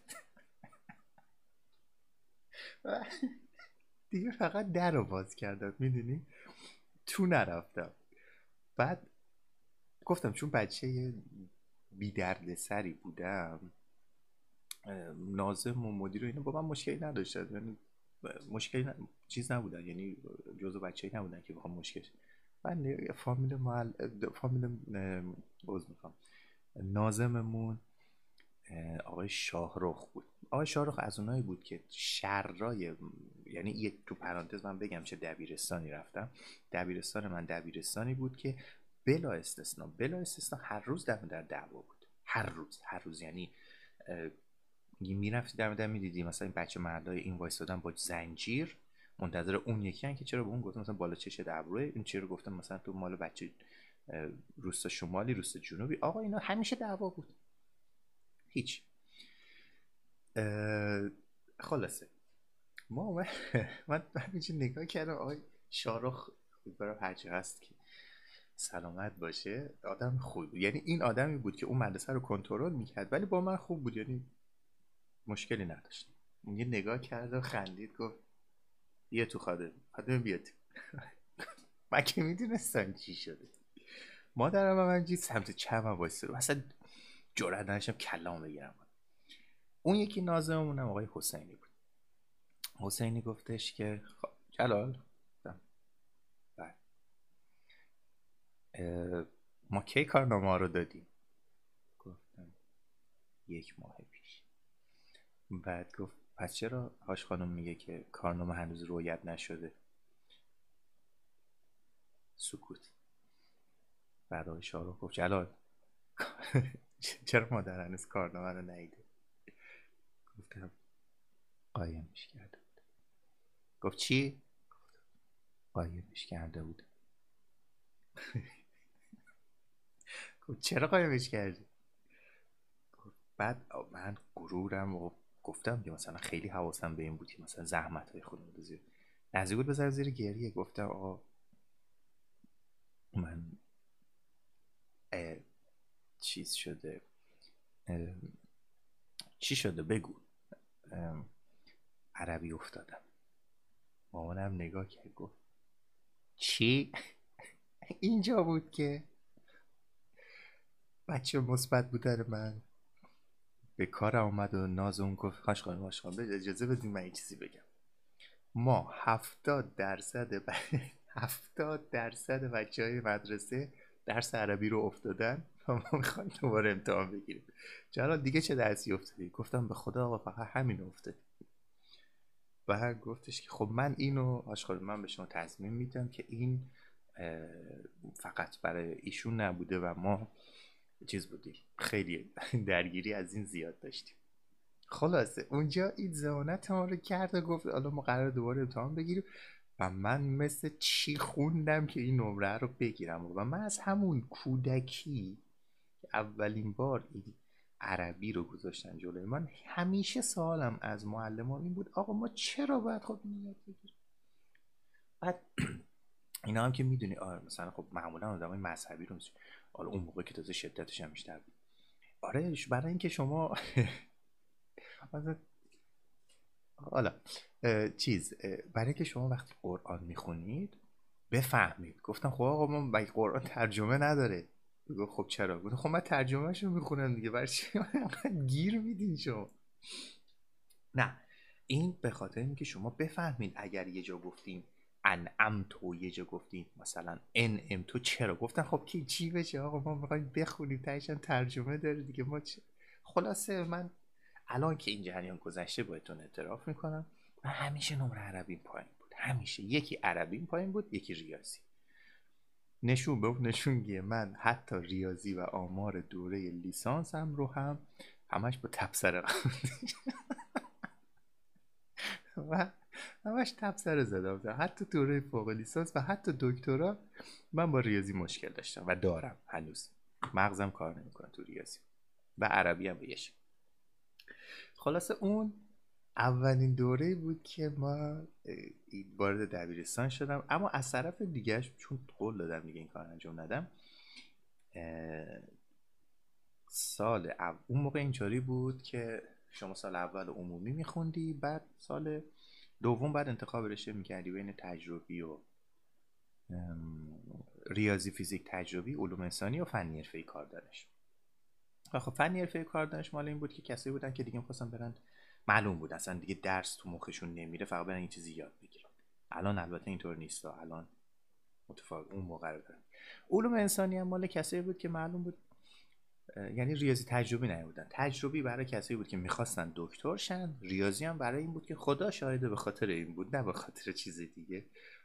[SPEAKER 1] [laughs] دیگه فقط در رو باز کردم. می‌دونی؟ تو نرفتم. بعد گفتم چون بچه بی درد سری بودم نازم و مدیر و اینا با من مشکلی نداشتن. یعنی مشکلی ن... چیز نبودن. یعنی جزو بچه نبودن که بخوام مشکل من فامیل محل فامیل عوض می‌خوام. نازممون آقای شاهرخ بود. آقای شاهرخ از اونایی بود که شرای یعنی یه تو پرانتز من بگم چه دبیرستانی رفتم. دبیرستان من دبیرستانی بود که بلا استثنا بلا استثنا هر روز در در دعوا بود. هر روز هر روز. یعنی می‌رفتی در در می‌دیدی مثلا این بچه مردای این وایستادن با زنجیر. منتظر اون یکی هم که چرا به اون گفتم مثلا بالا چش ابروه این چرا گفتم مثلا تو مال بچه روستا شمالی روستا جنوبی. آقا اینا همیشه دعوا بود. هیچ. خلاصه. ما [laughs] من من همینجور نگاه کردم آقای شارخ برای هرچی هست که سلامت باشه. آدم خوب یعنی این آدمی بود که اون مدرسه رو کنترل می‌کرد ولی با من خوب بود. یعنی مشکلی نداشت. یه نگاه کرد و خندید گفت بیا تو خاده خاده بیا تو. [laughs] من که می‌دونستم چی شده؟ مادرم هم همجی سمت چپ هم وایسته رو اصلا جرأت نداشتم کلام بگیرم. اون یکی نازممونم آقای حسینی بود. حسینی گفتش که خب جلال بله. ما کی کارنامه رو دادیم؟ گفتم یک ماه پیش. بعد گفت پس چرا هاش خانم میگه که کارنامه هنوز رویت نشده؟ سکوت. بعد آقای شاروخ گفت جلال [laughs] چرا مادر هنوز کارنامه رو نیده گفتم قایمش کرده بود. گفت چی؟ قایمش کرده بود. [laughs] گفت چرا قایمش کردی؟ بعد من غرورم و گفتم که مثلا خیلی حواسم به این بود که مثلا زحمت های خودم بزیر نزدیک بود بذار زیر گریه. گفتم آقا من چیز شده چی شده؟ بگو. عربی افتادم. مامانم نگاه کرد گفت چی؟ [laughs] اینجا بود که؟ بچه مثبت بودن من. به کار آمد و ناز اون گفت هاش خانم هاش خانم اجازه بدین من یه چیزی بگم. ما هفتاد درصد ب... [laughs] هفتاد درصد بچه های مدرسه درس عربی رو افتادن و ما می‌خوایم دوباره امتحان بگیریم. جلال دیگه چه درسی افتادی؟ گفتم به خدا آقا فقط همین افتادی. و گفتش که خب من اینو آشخال من به شما تصمیم میدم که این فقط برای ایشون نبوده و ما چیز بودیم. خیلی درگیری از این زیاد داشتیم. خلاصه اونجا این زمانت ما رو کرد و گفت حالا ما قرار دوباره امتحان بگیریم. من مثل چی خوندم که این نمره رو بگیرم؟ و من از همون کودکی اولین بار این عربی رو گذاشتن جلوی من همیشه سوالم از معلمان این بود آقا ما چرا باید خود نیت بگیریم؟ بعد [clears throat] اینا هم که می‌دونی آره مثلا خب معمولا آدمای مذهبی رو حالا اون موقع که تازه شدتش هم بیشتر بود. آره برای اینکه شما [laughs] حالا چیز برای اینکه شما وقتی قرآن می‌خونید بفهمید. گفتم خب آقا ما قرآن ترجمه نداره؟ گفت خب چرا؟ گفت خب من ترجمهشو می‌خونم دیگه برای چی [laughs] گیر میدین شما؟ نه این به خاطر اینکه شما بفهمید اگر یه جا گفتین انعم تو یه جا گفتین مثلا ان ام تو چرا؟ گفتن خب کی چی بشه آقا ما می‌خوایم بخونیم تایشان ترجمه داره دیگه ما چه؟ خلاصه من الان که این جریان گذشته بایدتون اعتراف می‌کنم من همیشه نمره عربی پایین بود. همیشه. یکی عربی پایین بود یکی ریاضی. نشون به نشونگیه من حتی ریاضی و آمار دوره لیسانسم رو هم همش با تبصره و همش تبصره زدم. حتی دوره فوق لیسانس و حتی دکترا من با ریاضی مشکل داشتم و دارم هنوز. مغزم کار نمی‌کنه تو ریاضی. و عربی هم بهش خلاصه اون اولین دوره بود که ما وارد دبیرستان شدم. اما از طرف دیگهش چون قول دادم دیگه این کار انجام ندم سال اون موقع اینطوری بود که شما سال اول عمومی میخوندی بعد سال دوم بعد انتخاب رشته می‌کردی بین تجربی و ریاضی فیزیک تجربی علوم انسانی و فنی حرفه کار دانش. خب فنی حرفه کار دانش مال این بود که کسی بودن که دیگه می‌خواستن برن معلوم بود اصلا دیگه درس تو مخشون نمیره فقط برن این چیزی یاد بگیرن. الان البته اینطور نیست الان متفاوت اون موقع رو علوم انسانی هم مال کسایی بود که معلوم بود یعنی ریاضی تجربی بودن تجربی برای کسایی بود که می‌خواستن دکتر شن ریاضی هم برای این بود که خدا شاهده به خاطر این بود نه به خاطر چیز دیگه.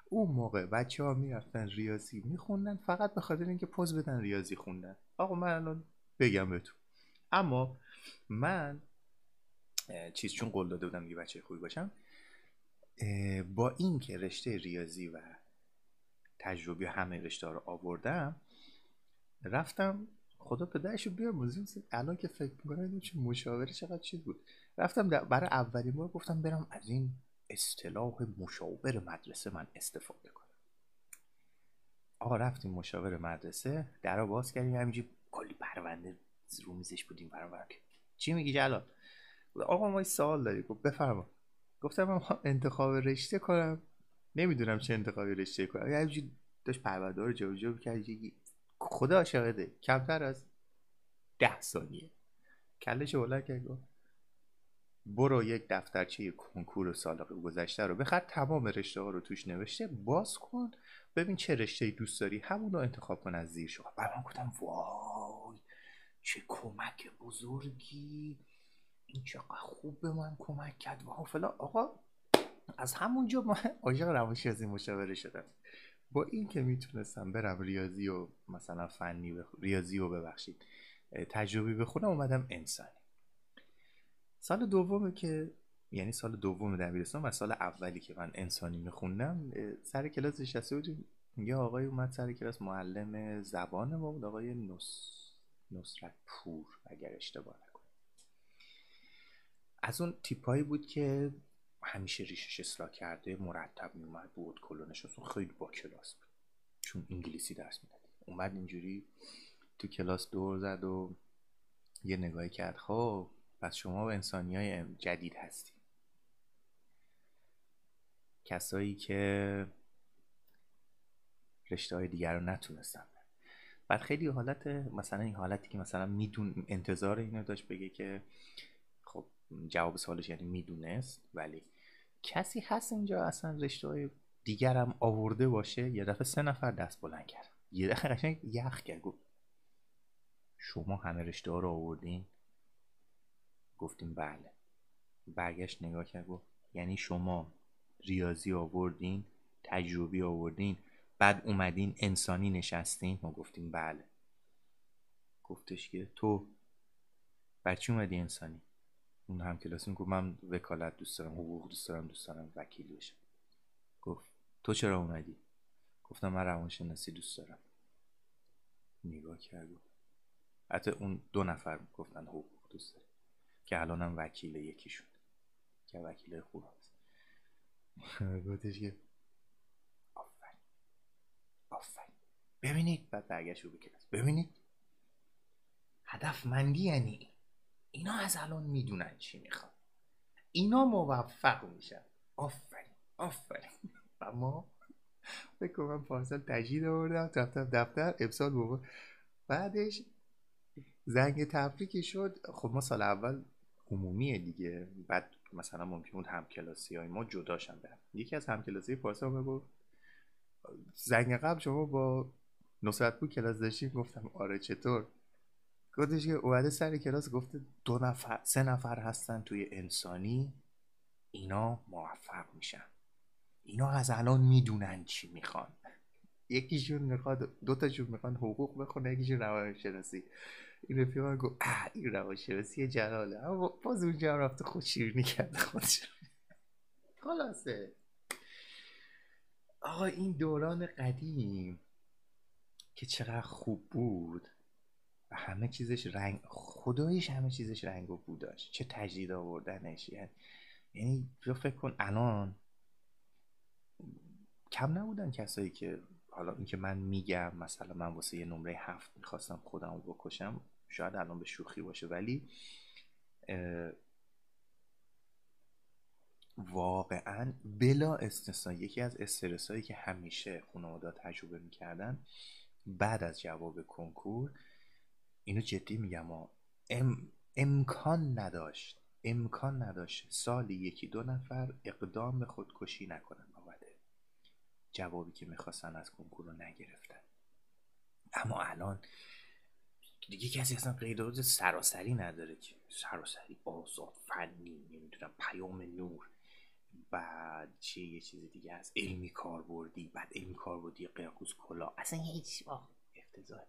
[SPEAKER 1] اون موقع بچه ها می‌رفتن ریاضی میخوندن فقط به خاطر اینکه پوز بدن ریاضی خوندن. آقا من الان بگم بهتون. اما من چیز چون قول داده بودم یه بچه خوبی باشم با این که رشته ریاضی و تجربی همه رشته رو آوردم رفتم خدا پدرشو بیار موزیک الان که فکر می‌کنم چه مشاوره چقدر چیز بود. رفتم برای اولین بار گفتم برم از این اصطلاح مشاور مدرسه من استفاده کنم. آقا رفتیم مشاور مدرسه در باز کردیم همینجوری کلی پرونده رو میزش بودیم که چی میگی جلال؟ آقا ما سوال داریم. گفت بفرما. گفتم من انتخاب رشته کنم. نمی‌دونم چه انتخابی رشته کنم. همینجوری داشت پرونده رو جابجا یه- خدا شاهده کمتر از ده ثانیه. کلش بلند کرد گفت برو یک دفترچه کنکور سال گذشته رو بخر. تمام رشته ها رو توش نوشته. باز کن. ببین چه رشته دوست داری. همون رو انتخاب کن از زیر شما. من گفتم وای. چه کمک بزرگی. این چقدر خوب به من کمک کرد. و فلان آقا از همونجا من عاشق روانشناسی مشاوره شدم. با این که می‌تونستم برم ریاضی و مثلا فنی بخ... ریاضی و ببخشید تجربی بخونم اومدم انسانی. سال دوم که یعنی سال دوم دبیرستان و سال اولی که من انسانی میخوندم سر کلاس نشسته بودیم. یه آقای اومد سر کلاس معلم زبان ما بود آقای نص... نصرت پور اگر اشتباه نکنم. از اون تیپایی بود که همیشه ریشش اصلاح کرده مرتب میومد بود کلونش اصلا خیلی با کلاس بود. چون انگلیسی درس می‌داد. اومد اینجوری تو کلاس دور زد و یه نگاهی کرد. خب پس شما انسانی های جدید هستی. کسایی که رشته های دیگر رو نتونستن. بعد خیلی حالت مثلا این حالتی که مثلا میدون انتظار اینو داشت بگه که خب جواب سوالش یعنی می‌دونست ولی کسی هست اینجا اصلا رشته های دیگر هم آورده باشه؟ یه دفعه سه نفر دست بلند کرد یه دفعه قشنگ یخ کرد. گفت شما همه رشته ها رو آوردین؟ گفتیم بله. برگشت نگاه کرد گفت یعنی شما ریاضی آوردین؟ تجربی آوردین؟ بعد اومدین انسانی نشستین؟ ما گفتیم بله. گفتش که تو بچه اومدی انسانی؟ اون هم کلاسی گفت من وکالت دوست دارم حقوق دوست دارم دوست دارم وکیل بشم. گفت تو چرا اومدی؟ گفتم من روانشناسی دوست دارم. نگاه کرد. حتی اون دو نفر گفتن حقوق دوست دارم که الان هم وکیل یکیشون که وکیل خوب هست. [laughs] گفتش که آفرین. ببینید بعد برگشت رو به کلاس. ببینید. هدفمندی یعنی اینا از الان می‌دونن چی می‌خوان. اینا موفق میشن. آفرین آفرین. و ما فکر من پارسال تجدید آوردم. دفتر دفتر امسال بابا. بعدش زنگ تفریقی شد. خب ما سال اول عمومیه دیگه. بعد مثلا ممکن بود همکلاسی های ما جداشن یکی از همکلاسی پارسال بگو زنگ قبل شما با نصرت پور کلاس داشتیم گفتم آره چطور؟ گفتش که اومده سر کلاس گفته دو نفر سه نفر هستن توی انسانی اینا موفق میشن. اینا از الان می‌دونن چی می‌خوان. یکیشون می‌خواد دو تاشون می‌خوان حقوق بخونه یکیشون روانشناسی. این رفیق من گفت اه این روانشناسی جلاله. اما باز اونجا هم رفته خود شیرینی کرده خودش. خلاصه. آقا این دوران قدیم که چقدر خوب بود و همه چیزش رنگ خدایش همه چیزش رنگ و بو داشت. چه تجدید آوردنش. یعنی یعنی تو فکر کن الان کم نبودن کسایی که حالا اینکه من میگم مثلا من واسه یه نمره هفت می‌خواستم خودم رو بکشم شاید الان به شوخی باشه. ولی واقعا بلا استثنا یکی از استرس هایی که همیشه خانواده تجربه می‌کردن بعد از جواب کنکور اینو جدی میگم ام، امکان نداشت امکان نداشت سالی یکی دو نفر اقدام به خودکشی نکنن. بابت جوابی که می‌خواستن از کنکور رو نگرفتن. اما الان دیگه کسی اصلا قیدات سراسری نداره که سراسری آزاد فنی نمی‌دونم پیام نور. بعد چه یه چیز دیگه هست. علمی کاربردی بعد علمی کاربردی قیاکوس کلا. اصلا هیچ افتضاح.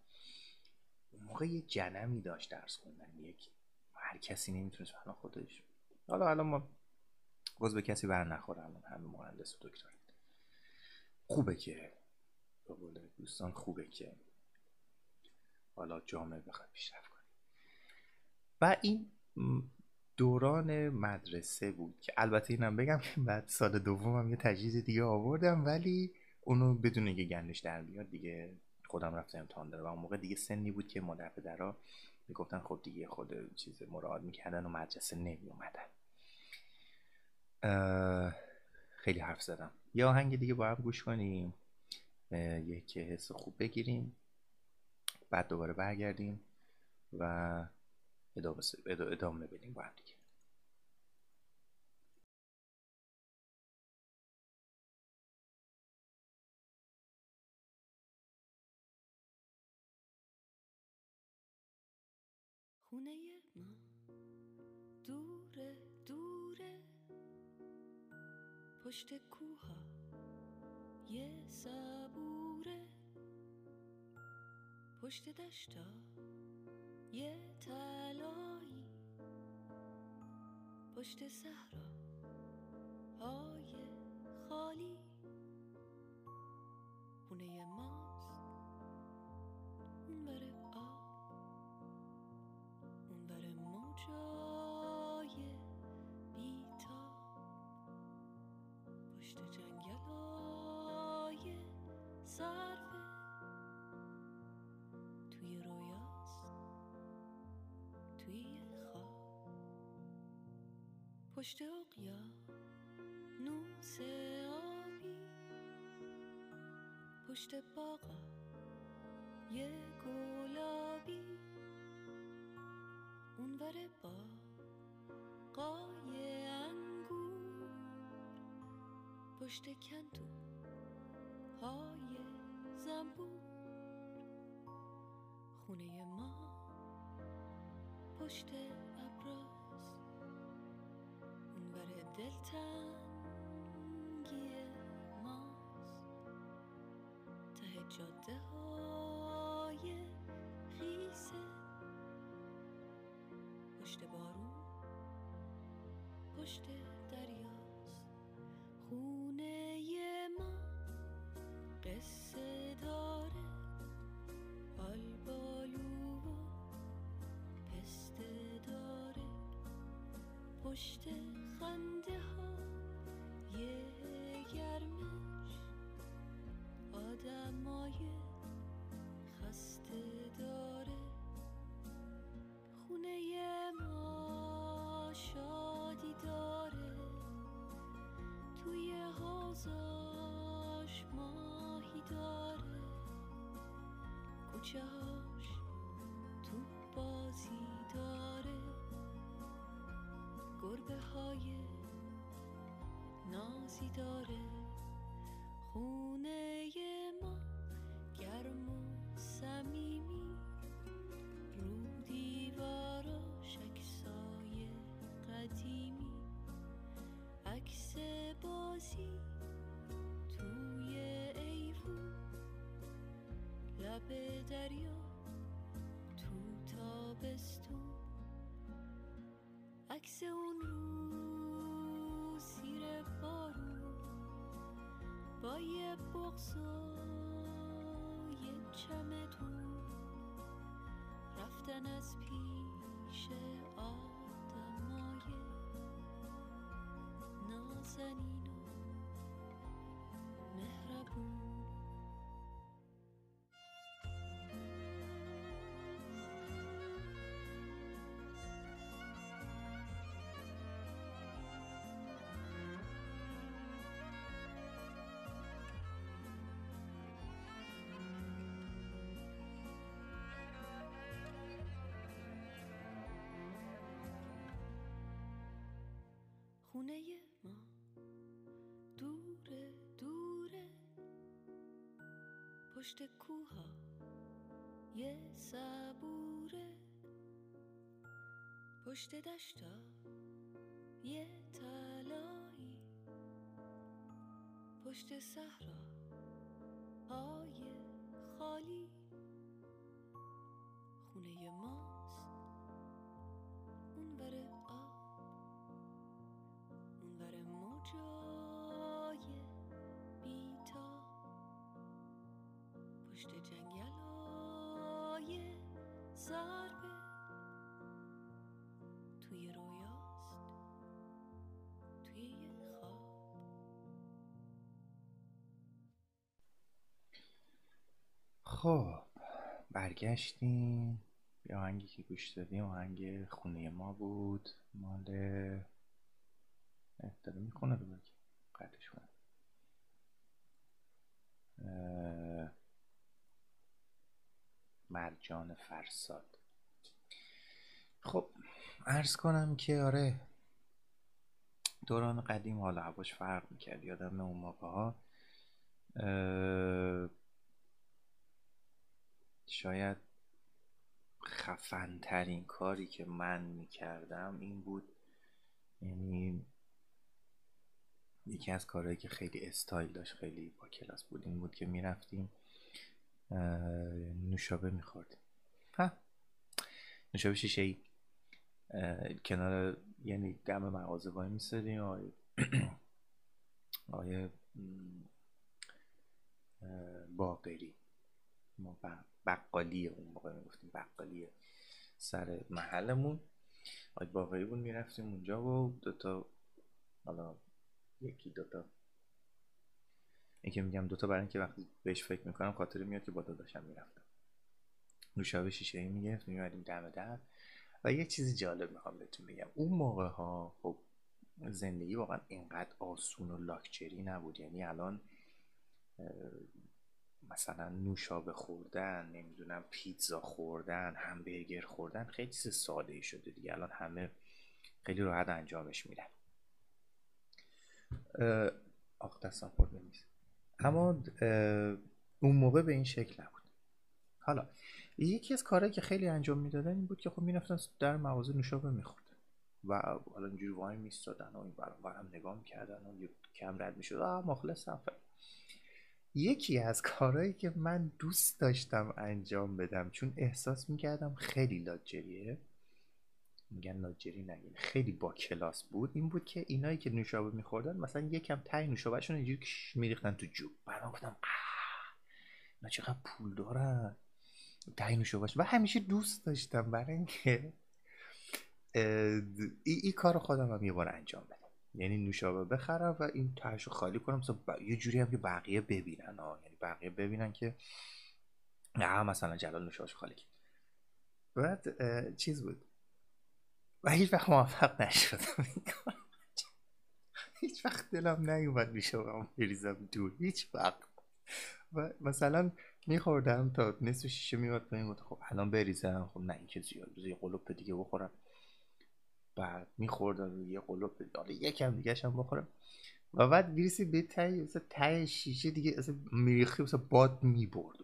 [SPEAKER 1] اون موقع یه جنمی داشت درس خوندن. یک هر کسی نمی‌تونست حالا خودش. حالا الان ما باز به کسی بر نخوره. الان همه مهندس و دکتر. خوبه که به دوستان خوبه که حالا جامعه بخواد پیشرفت کنه. و این دوران مدرسه بود که البته اینم بگم که بعد سال دومم یه تجهیز دیگه آوردم ولی اونو بدون اینکه گندش در بیاد دیگه خودم رفتم امتحان داره و اون موقع دیگه سنی بود که مادر پدرها می‌گفتن خب دیگه خود چیز مراعات می‌کردن و مدرسه نمی اومدن خیلی حرف زدم. یه آهنگ دیگه با هم گوش کنیم یک حس خوب بگیریم بعد دوباره برگردیم و ادامه, ادامه بدیم با هم دیگه.
[SPEAKER 4] خونه ما دوره دوره. پشت کوها یه صبوره پشت دشتا یه تلایی پشت صحرا های خالی. خونه ماست. اون بره آب. اون بره موجای بیتا. پشت جنگلای صرفه توی توی خواب. پشت اقیا نوس آبی. پشت باغا یه گلابی. اونور با قای انگور. پشت کندو پشت ابراز. اونور دلتنگی ماست. ته جاده های خیسه. پشت بارون پشت پشت خنده ها یه گرمش. آدمای خسته داره. خونه ما شادی داره. توی حوزاش ماهی داره. کوچه هاش تو بازی. گربه های نازی داره. خونه ما گرم و صمیمی. رو دیواراش عکسای قدیمی. عکس بازی توی ایوون. لب دریا تو تابستون. عکس اون رو زیر بارون با یه بغض و یه چمدون رفتن از پیش آدمای نازنین. خونه ما. دوره دوره. پشت کوها یه صبوره. پشت دشتا یه تلایی پشت صحرا پشت جنگلای ضربه توی رویاست توی خواب.
[SPEAKER 1] خب برگشتیم. یه آهنگی که گوش دادیم آهنگ خونه ما بود. مال داره می‌خونه رو بگی قطعش کنم مرجان فرساد. خب عرض کنم که آره دوران قدیم حالا هواش فرق می‌کرد یادم اون موقع ها. شاید خفن ترین کاری که من می‌کردم این بود یعنی یکی از کارهایی که خیلی استایل داشت خیلی با کلاس بود این بود که می‌رفتیم نوشابه میخوردیم ها نوشابه شیشه ای کنار یعنی دم مغازه وای میستادیم آقای آقای باقری. ما بقالی اون موقع می‌گفتیم بقالی سر محلمون. آقای باقری بود می‌رفتیم اونجا و دوتا حالا یکی دوتا این که میگم دوتا برای اینکه وقتی بهش فکر می‌کنم خاطر میاد که با داداشم می‌رفتم. نوشابه شیشه ای می‌گرفت میومدیم دم در و یه چیزی جالب می‌خوام بهتون بگم. اون موقع ها خب زندگی واقعا اینقدر آسون و لاکچری نبود. یعنی الان مثلا نوشابه خوردن نمی‌دونم پیتزا خوردن همبرگر خوردن خیلی چیز ساده ای شده دیگه. الان همه خیلی راحت انجامش میدن آخ دستم خورده نیست. اما اون موقع به این شکل نبود حالا یکی از کارهایی که خیلی انجام می‌دادن این بود که خب می‌رفتن در مغازه نوشابه میخوردن و حالا اینجوری وای میستادن و این برام نگاه می‌کردن و کم رد می‌شد آه مخلصم. یکی از کارهایی که من دوست داشتم انجام بدم چون احساس می‌کردم خیلی لاجریه میگن لاجری نگین. خیلی با کلاس بود. این بود که اینایی که نوشابه میخوردن مثلا یکم تای نوشابهشون اینجوری میریختن تو جوب. برام گفتم اینا چقدر پول دارن. تای نوشابهش. و همیشه دوست داشتم برای اینکه این ای کار خودم هم یه بار انجام بدم. یعنی نوشابه بخرم و این تهشو خالی کنم. مثلا ب- یه جوری هم که بقیه ببینن ها یعنی بقیه ببینن که نه مثلا جلال نوشابهش خالی کرد. بعد چیز بود. و هیچ وقت موفق نشدم. این [laughs] کار هیچ وقت دلم نیومد نوشابه‌مو بریزم دور هیچ وقت. و مثلا میخوردم تا نصف شیشه میومد پایین گفت خب الان بریزم. خب نه این که زیاد یه قلوپ دیگه بخورم. بعد میخوردم یه قلوپ دیگه یکم دیگه هم بخورم. و بعد می‌رسی به ته شیشه دیگه مثلا میریخی مثلا باد می‌برد.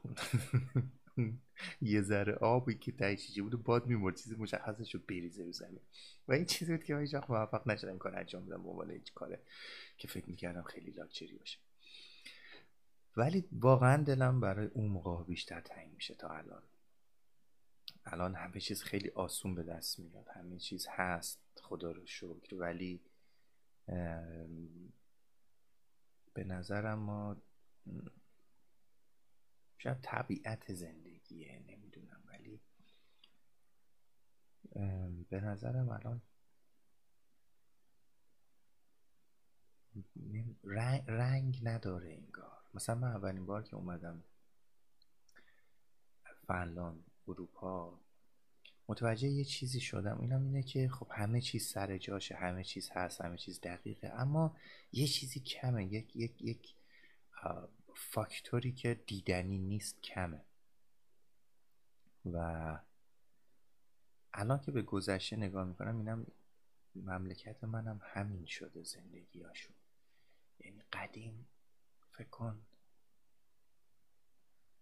[SPEAKER 1] [laughs] یه ذره آبی که ته شیشه بود و باد می‌برد چیزی مشخصش رو بریزه رو زمین. و این چیزی بود که هیچ وقت موفق نشدم کار انجام بدم به عنوان هیچ کاره که فکر می‌کردم خیلی لاکچری باشه. ولی واقعا دلم برای اون موقع بیشتر تنگ میشه تا الان. الان همه چیز خیلی آسون به دست میاد. همه چیز هست خدا رو شکر. ولی به نظرم ما شاید طبیعت زندگیه نمی‌دونم ولی به نظرم الان رنگ, رنگ نداره انگار. مثلا من اولین بار که اومدم فنلاند اروپا متوجه یه چیزی شدم. اینم اینه که خب همه چیز سر جاشه همه چیز هست همه چیز دقیقه. اما یه چیزی کمه یک یک یک فاکتوری که دیدنی نیست کمه. و الان که به گذشته نگاه می‌کنم اینم مملکت منم همین شده زندگیاشون یعنی قدیم فکر کن.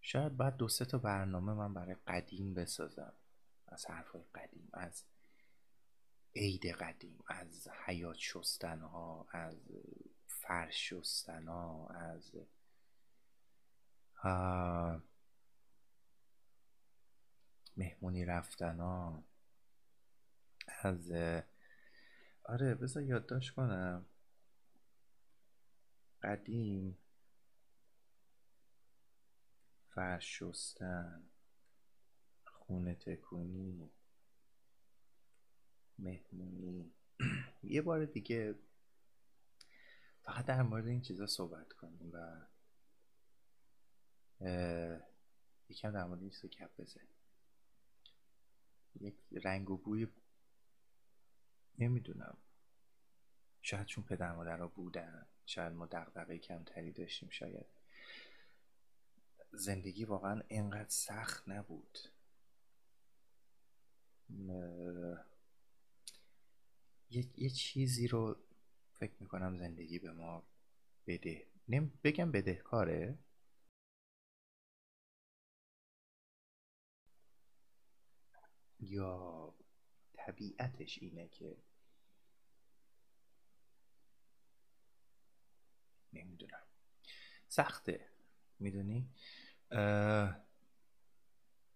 [SPEAKER 1] شاید بعد دو سه تا برنامه من برای قدیم بسازم. از حرفای قدیم از عید قدیم از حیات شستن ها از فرش شستن ها از آه، مهمونی رفتن ها از آره بذار یادداشت کنم. قدیم فرش شستن خونه تکونی مهمونی. یه بار دیگه فقط در مورد این چیزا صحبت کنیم و یکم در مورد این گپ بزنیم. یک رنگ و بوی نمی‌دونم. شاید چون پدر مادرها بودن شاید ما دقدقه کمتری داشتیم شاید زندگی واقعا اینقدر سخت نبود. یه،, یه چیزی رو فکر می‌کنم زندگی به ما بده. نم بگم بدهکاره؟ یا طبیعتش اینه که نمی‌دونم. سخته. می‌دونی؟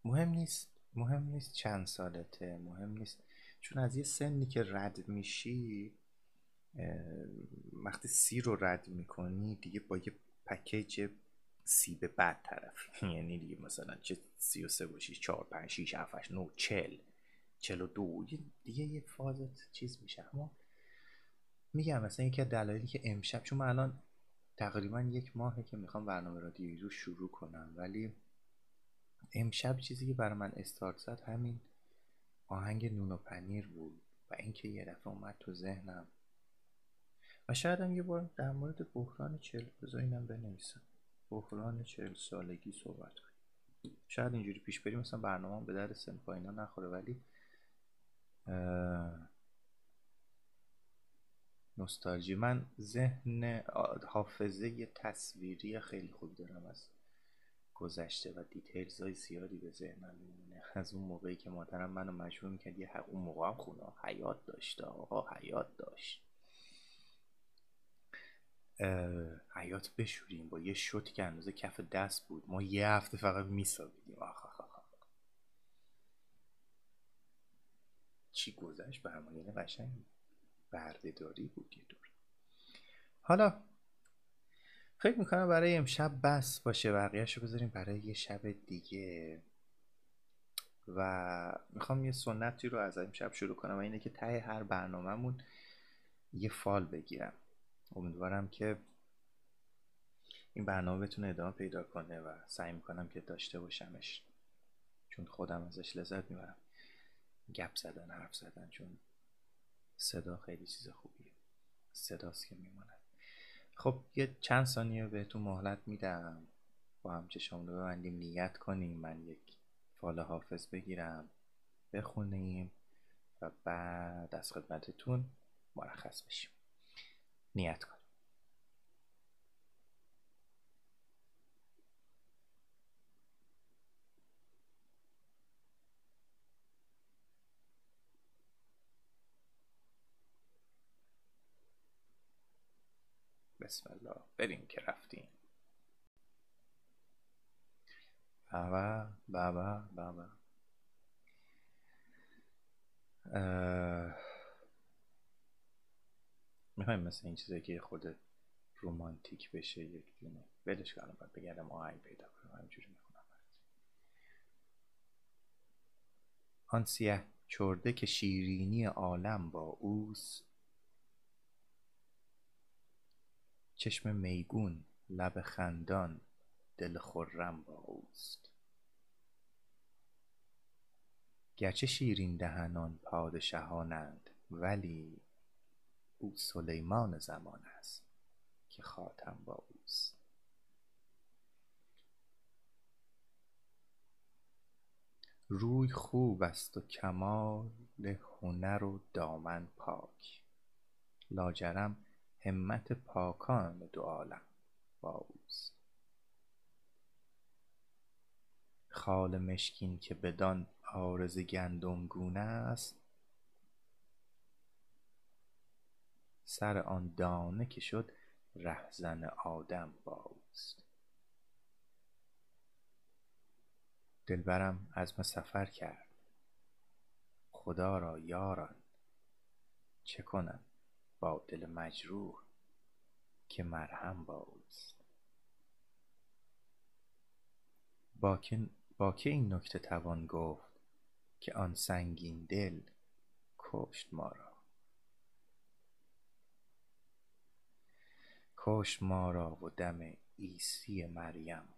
[SPEAKER 1] مهم نیست. مهم نیست چند سالته. مهم نیست. چون از یه سنی که رد میشی وقتی سی رو رد می‌کنی دیگه با یه پکیج سی به بعد طرف [laughs] یعنی دیگه مثلا چه سی و سه باشی چهار پنج شیش هفتش نو چل چل و دو. دیگه یه فازت چیز میشه. اما میگم مثلا یکی از دلایلی که امشب چون من الان تقریبا یک ماهه که می‌خوام برنامه رادیویی رو شروع کنم ولی امشب چیزی که برای من استارت زد همین آهنگ نون و پنیر بود و اینکه یه دفعه اومد تو ذهنم. و شاید هم یه بار در مورد بحران چل بذار اینم بنویسم. بحران چل سالگی صحبت کنیم. شاید اینجوری پیش بریم مثلا برنامه به در سن نخوره ولی نوستالژی. من ذهن حافظه تصویری خیلی خوب دارم از گذشته و دیتیلز های زیادی به ذهنم میمونه. از اون موقعی که مادرم منو مجبور می‌کرد یه اون موقع هم خونه حیات داشته آقا حیات داشت. حیات بشوریم. با یه شوتی که اندازه کف دست بود. ما یه هفته فقط میسابیدیم. آخ آخ آخ چی گذشت؟ به همون قشنگ. بردهداری بود یه دور. حالا فکر می‌کنم برای امشب بس باشه. بقیهش رو بذاریم برای یه شب دیگه. و می‌خوام یه سنتی رو از امشب شروع کنم و اینه که ته هر برنامهمون یه فال بگیرم. امیدوارم که این برنامه بتونه ادامه پیدا کنه و سعی می‌کنم که داشته باشمش. چون خودم ازش لذت می‌برم. گپ زدن حرف زدن چون صدا خیلی چیز خوبیه. صداست که میماند. خب یه چند ثانیه بهتون مهلت میدم. با هم چشامون رو ببندیم نیت کنیم. من یک فال حافظ بگیرم بخونیم و بعد از خدمتتون مرخص بشیم. نیت کنیم بسم الله. بریم که رفتیم. بابا بابا بابا می‌خوایم مثل این چیزه که خود رومانتیک بشه یک دونه. ولش کنم باید بگردم آهنگ پیدا کنم همینجوری می‌خونم. آن سیه چرده که شیرینی عالم با اوست. چشم میگون لب خندان دل خرم با اوست. گرچه شیرین دهنان پادشهانند ولی او سلیمان زمان است که خاتم با اوست. روی خوب است و کمال هنر و دامن پاک. لاجرم همت پاکان دو عالم با اوست. خال مشکین که بدان عارض گندم گونه است سر آن دانه که شد رهزن آدم با دلبرم عزم سفر کرد. خدا را یاران چه کنم با دل مجروح که مرهم با اوست با که, با که این نکته توان گفت که آن سنگین دل کشت ما را؟ کشت ما را و دم عیسی مریم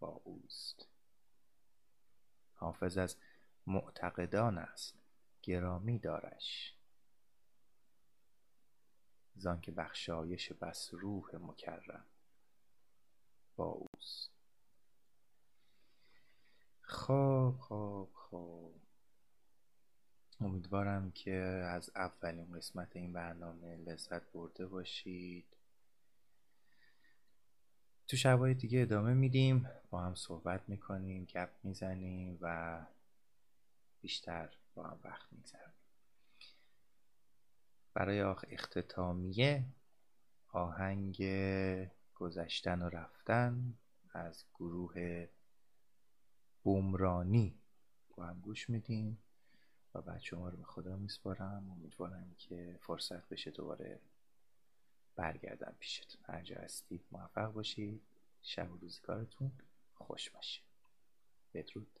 [SPEAKER 1] با اوست. حافظ از معتقدان است گرامی دارش. زانکه بخشایش بس روح مکرم با اوست. خب خب خب. امیدوارم که از اولین قسمت این برنامه لذت برده باشید. تو شبای دیگه ادامه میدیم. با هم صحبت می‌کنیم گپ می‌زنیم و بیشتر با هم وقت میگذرونیم. برای آخ اختتامیه آهنگ گذشتن و رفتن از گروه بومرانی با هم گوش میدیم و بعد شما رو به خدا میسپارم. امیدوارم که فرصت بشه دوباره برگردم پیشتون. هر جا هستید موفق باشید. شب و روزگارتون خوش باشه. بدرود.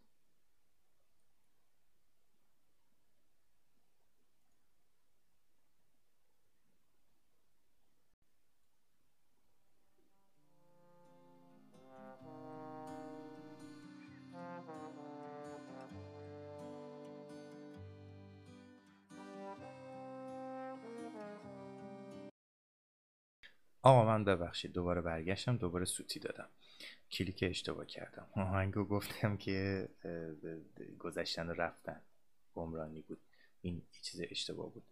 [SPEAKER 1] آقا من ببخشید دوباره برگشتم دوباره سوتی دادم. کلیک اشتباه کردم. [laughs] آهنگو گفتم که گذشتن و رفتن گمرانی بود. این چیز اشتباه بود.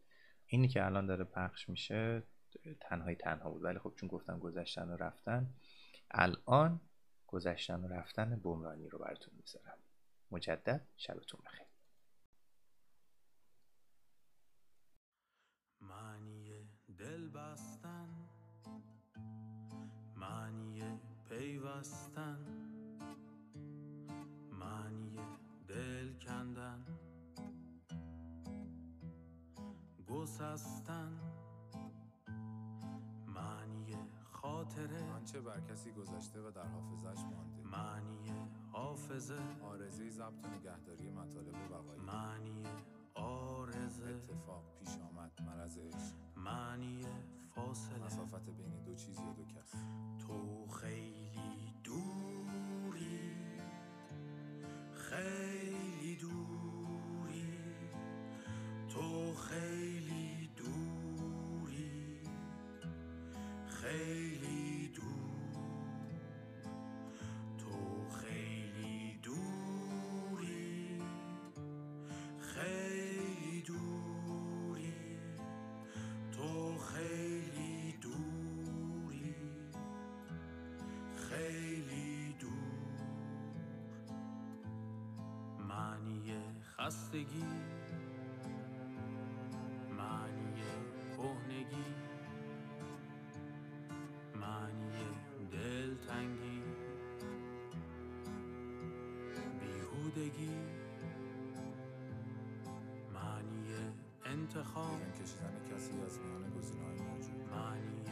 [SPEAKER 1] اینی که الان داره پخش میشه تنهای تنها بود. ولی خب چون گفتم گذشتن و رفتن الان گذشتن و رفتن بمرانی رو براتون می‌ذارم. مجدد شبتون بخیر.
[SPEAKER 5] پیوستن. معنی دل کندن. گسستن. معنی خاطره.
[SPEAKER 6] آنچه بر کسی گذشته و در حافظش مانده.
[SPEAKER 5] معنی حافظه.
[SPEAKER 6] آرزه ضبط و نگهداری مطالب بقایی
[SPEAKER 5] معنی آرزه.
[SPEAKER 6] اتفاق پیش آمد عشق
[SPEAKER 5] معنی فاصله.
[SPEAKER 6] مسافت بین دو چیز یا دو کس.
[SPEAKER 5] تو خیلی دوری. خیلی دوری. تو خیلی خستگی معنی کهنگی معنی دلتنگی. بیهودگی. معنی انتخاب.
[SPEAKER 6] بیرون کشیدن کسی از میان گزینه‌های موجود.
[SPEAKER 5] معنی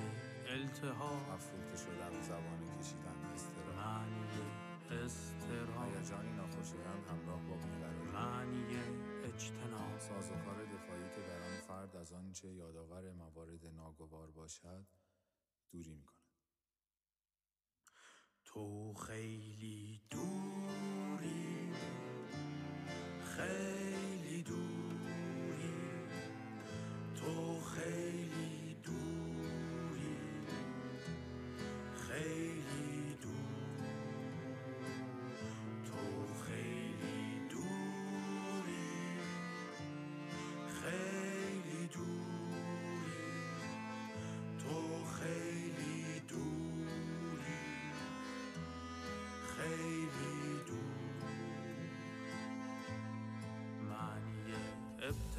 [SPEAKER 5] التهاب.
[SPEAKER 6] افروخته شدن زبان کشیدن استرا
[SPEAKER 5] معنی استراب
[SPEAKER 6] هیجانی ناخوشایند همراه با سازوکار دفاعی که در آن فرد از آنچه یادآور موارد ناگوار باشد دوری می‌کند.
[SPEAKER 5] تو خیلی دوری خیلی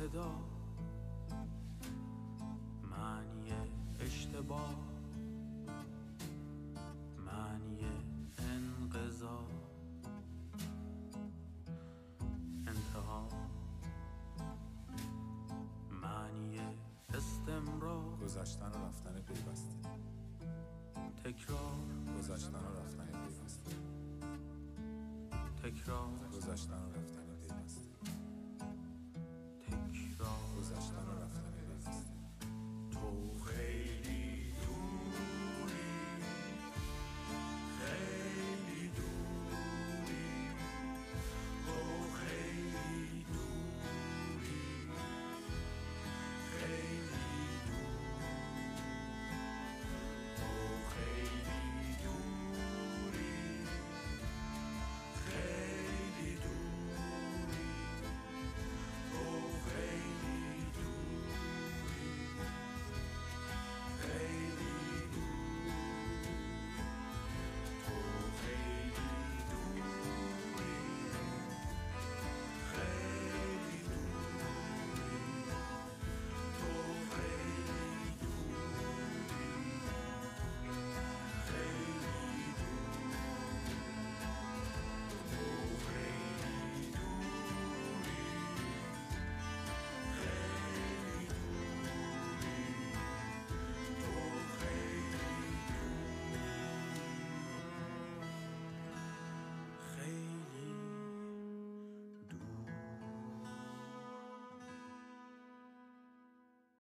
[SPEAKER 5] ابتدا معنی اشتباه. معنی انقضا. انتها. معنی استمرار.
[SPEAKER 6] گذشتن و رفتن پیوسته.
[SPEAKER 5] تکرار.
[SPEAKER 6] گذشتن و رفتن پیوسته.
[SPEAKER 5] تکرار.
[SPEAKER 6] گذشتن و رفتن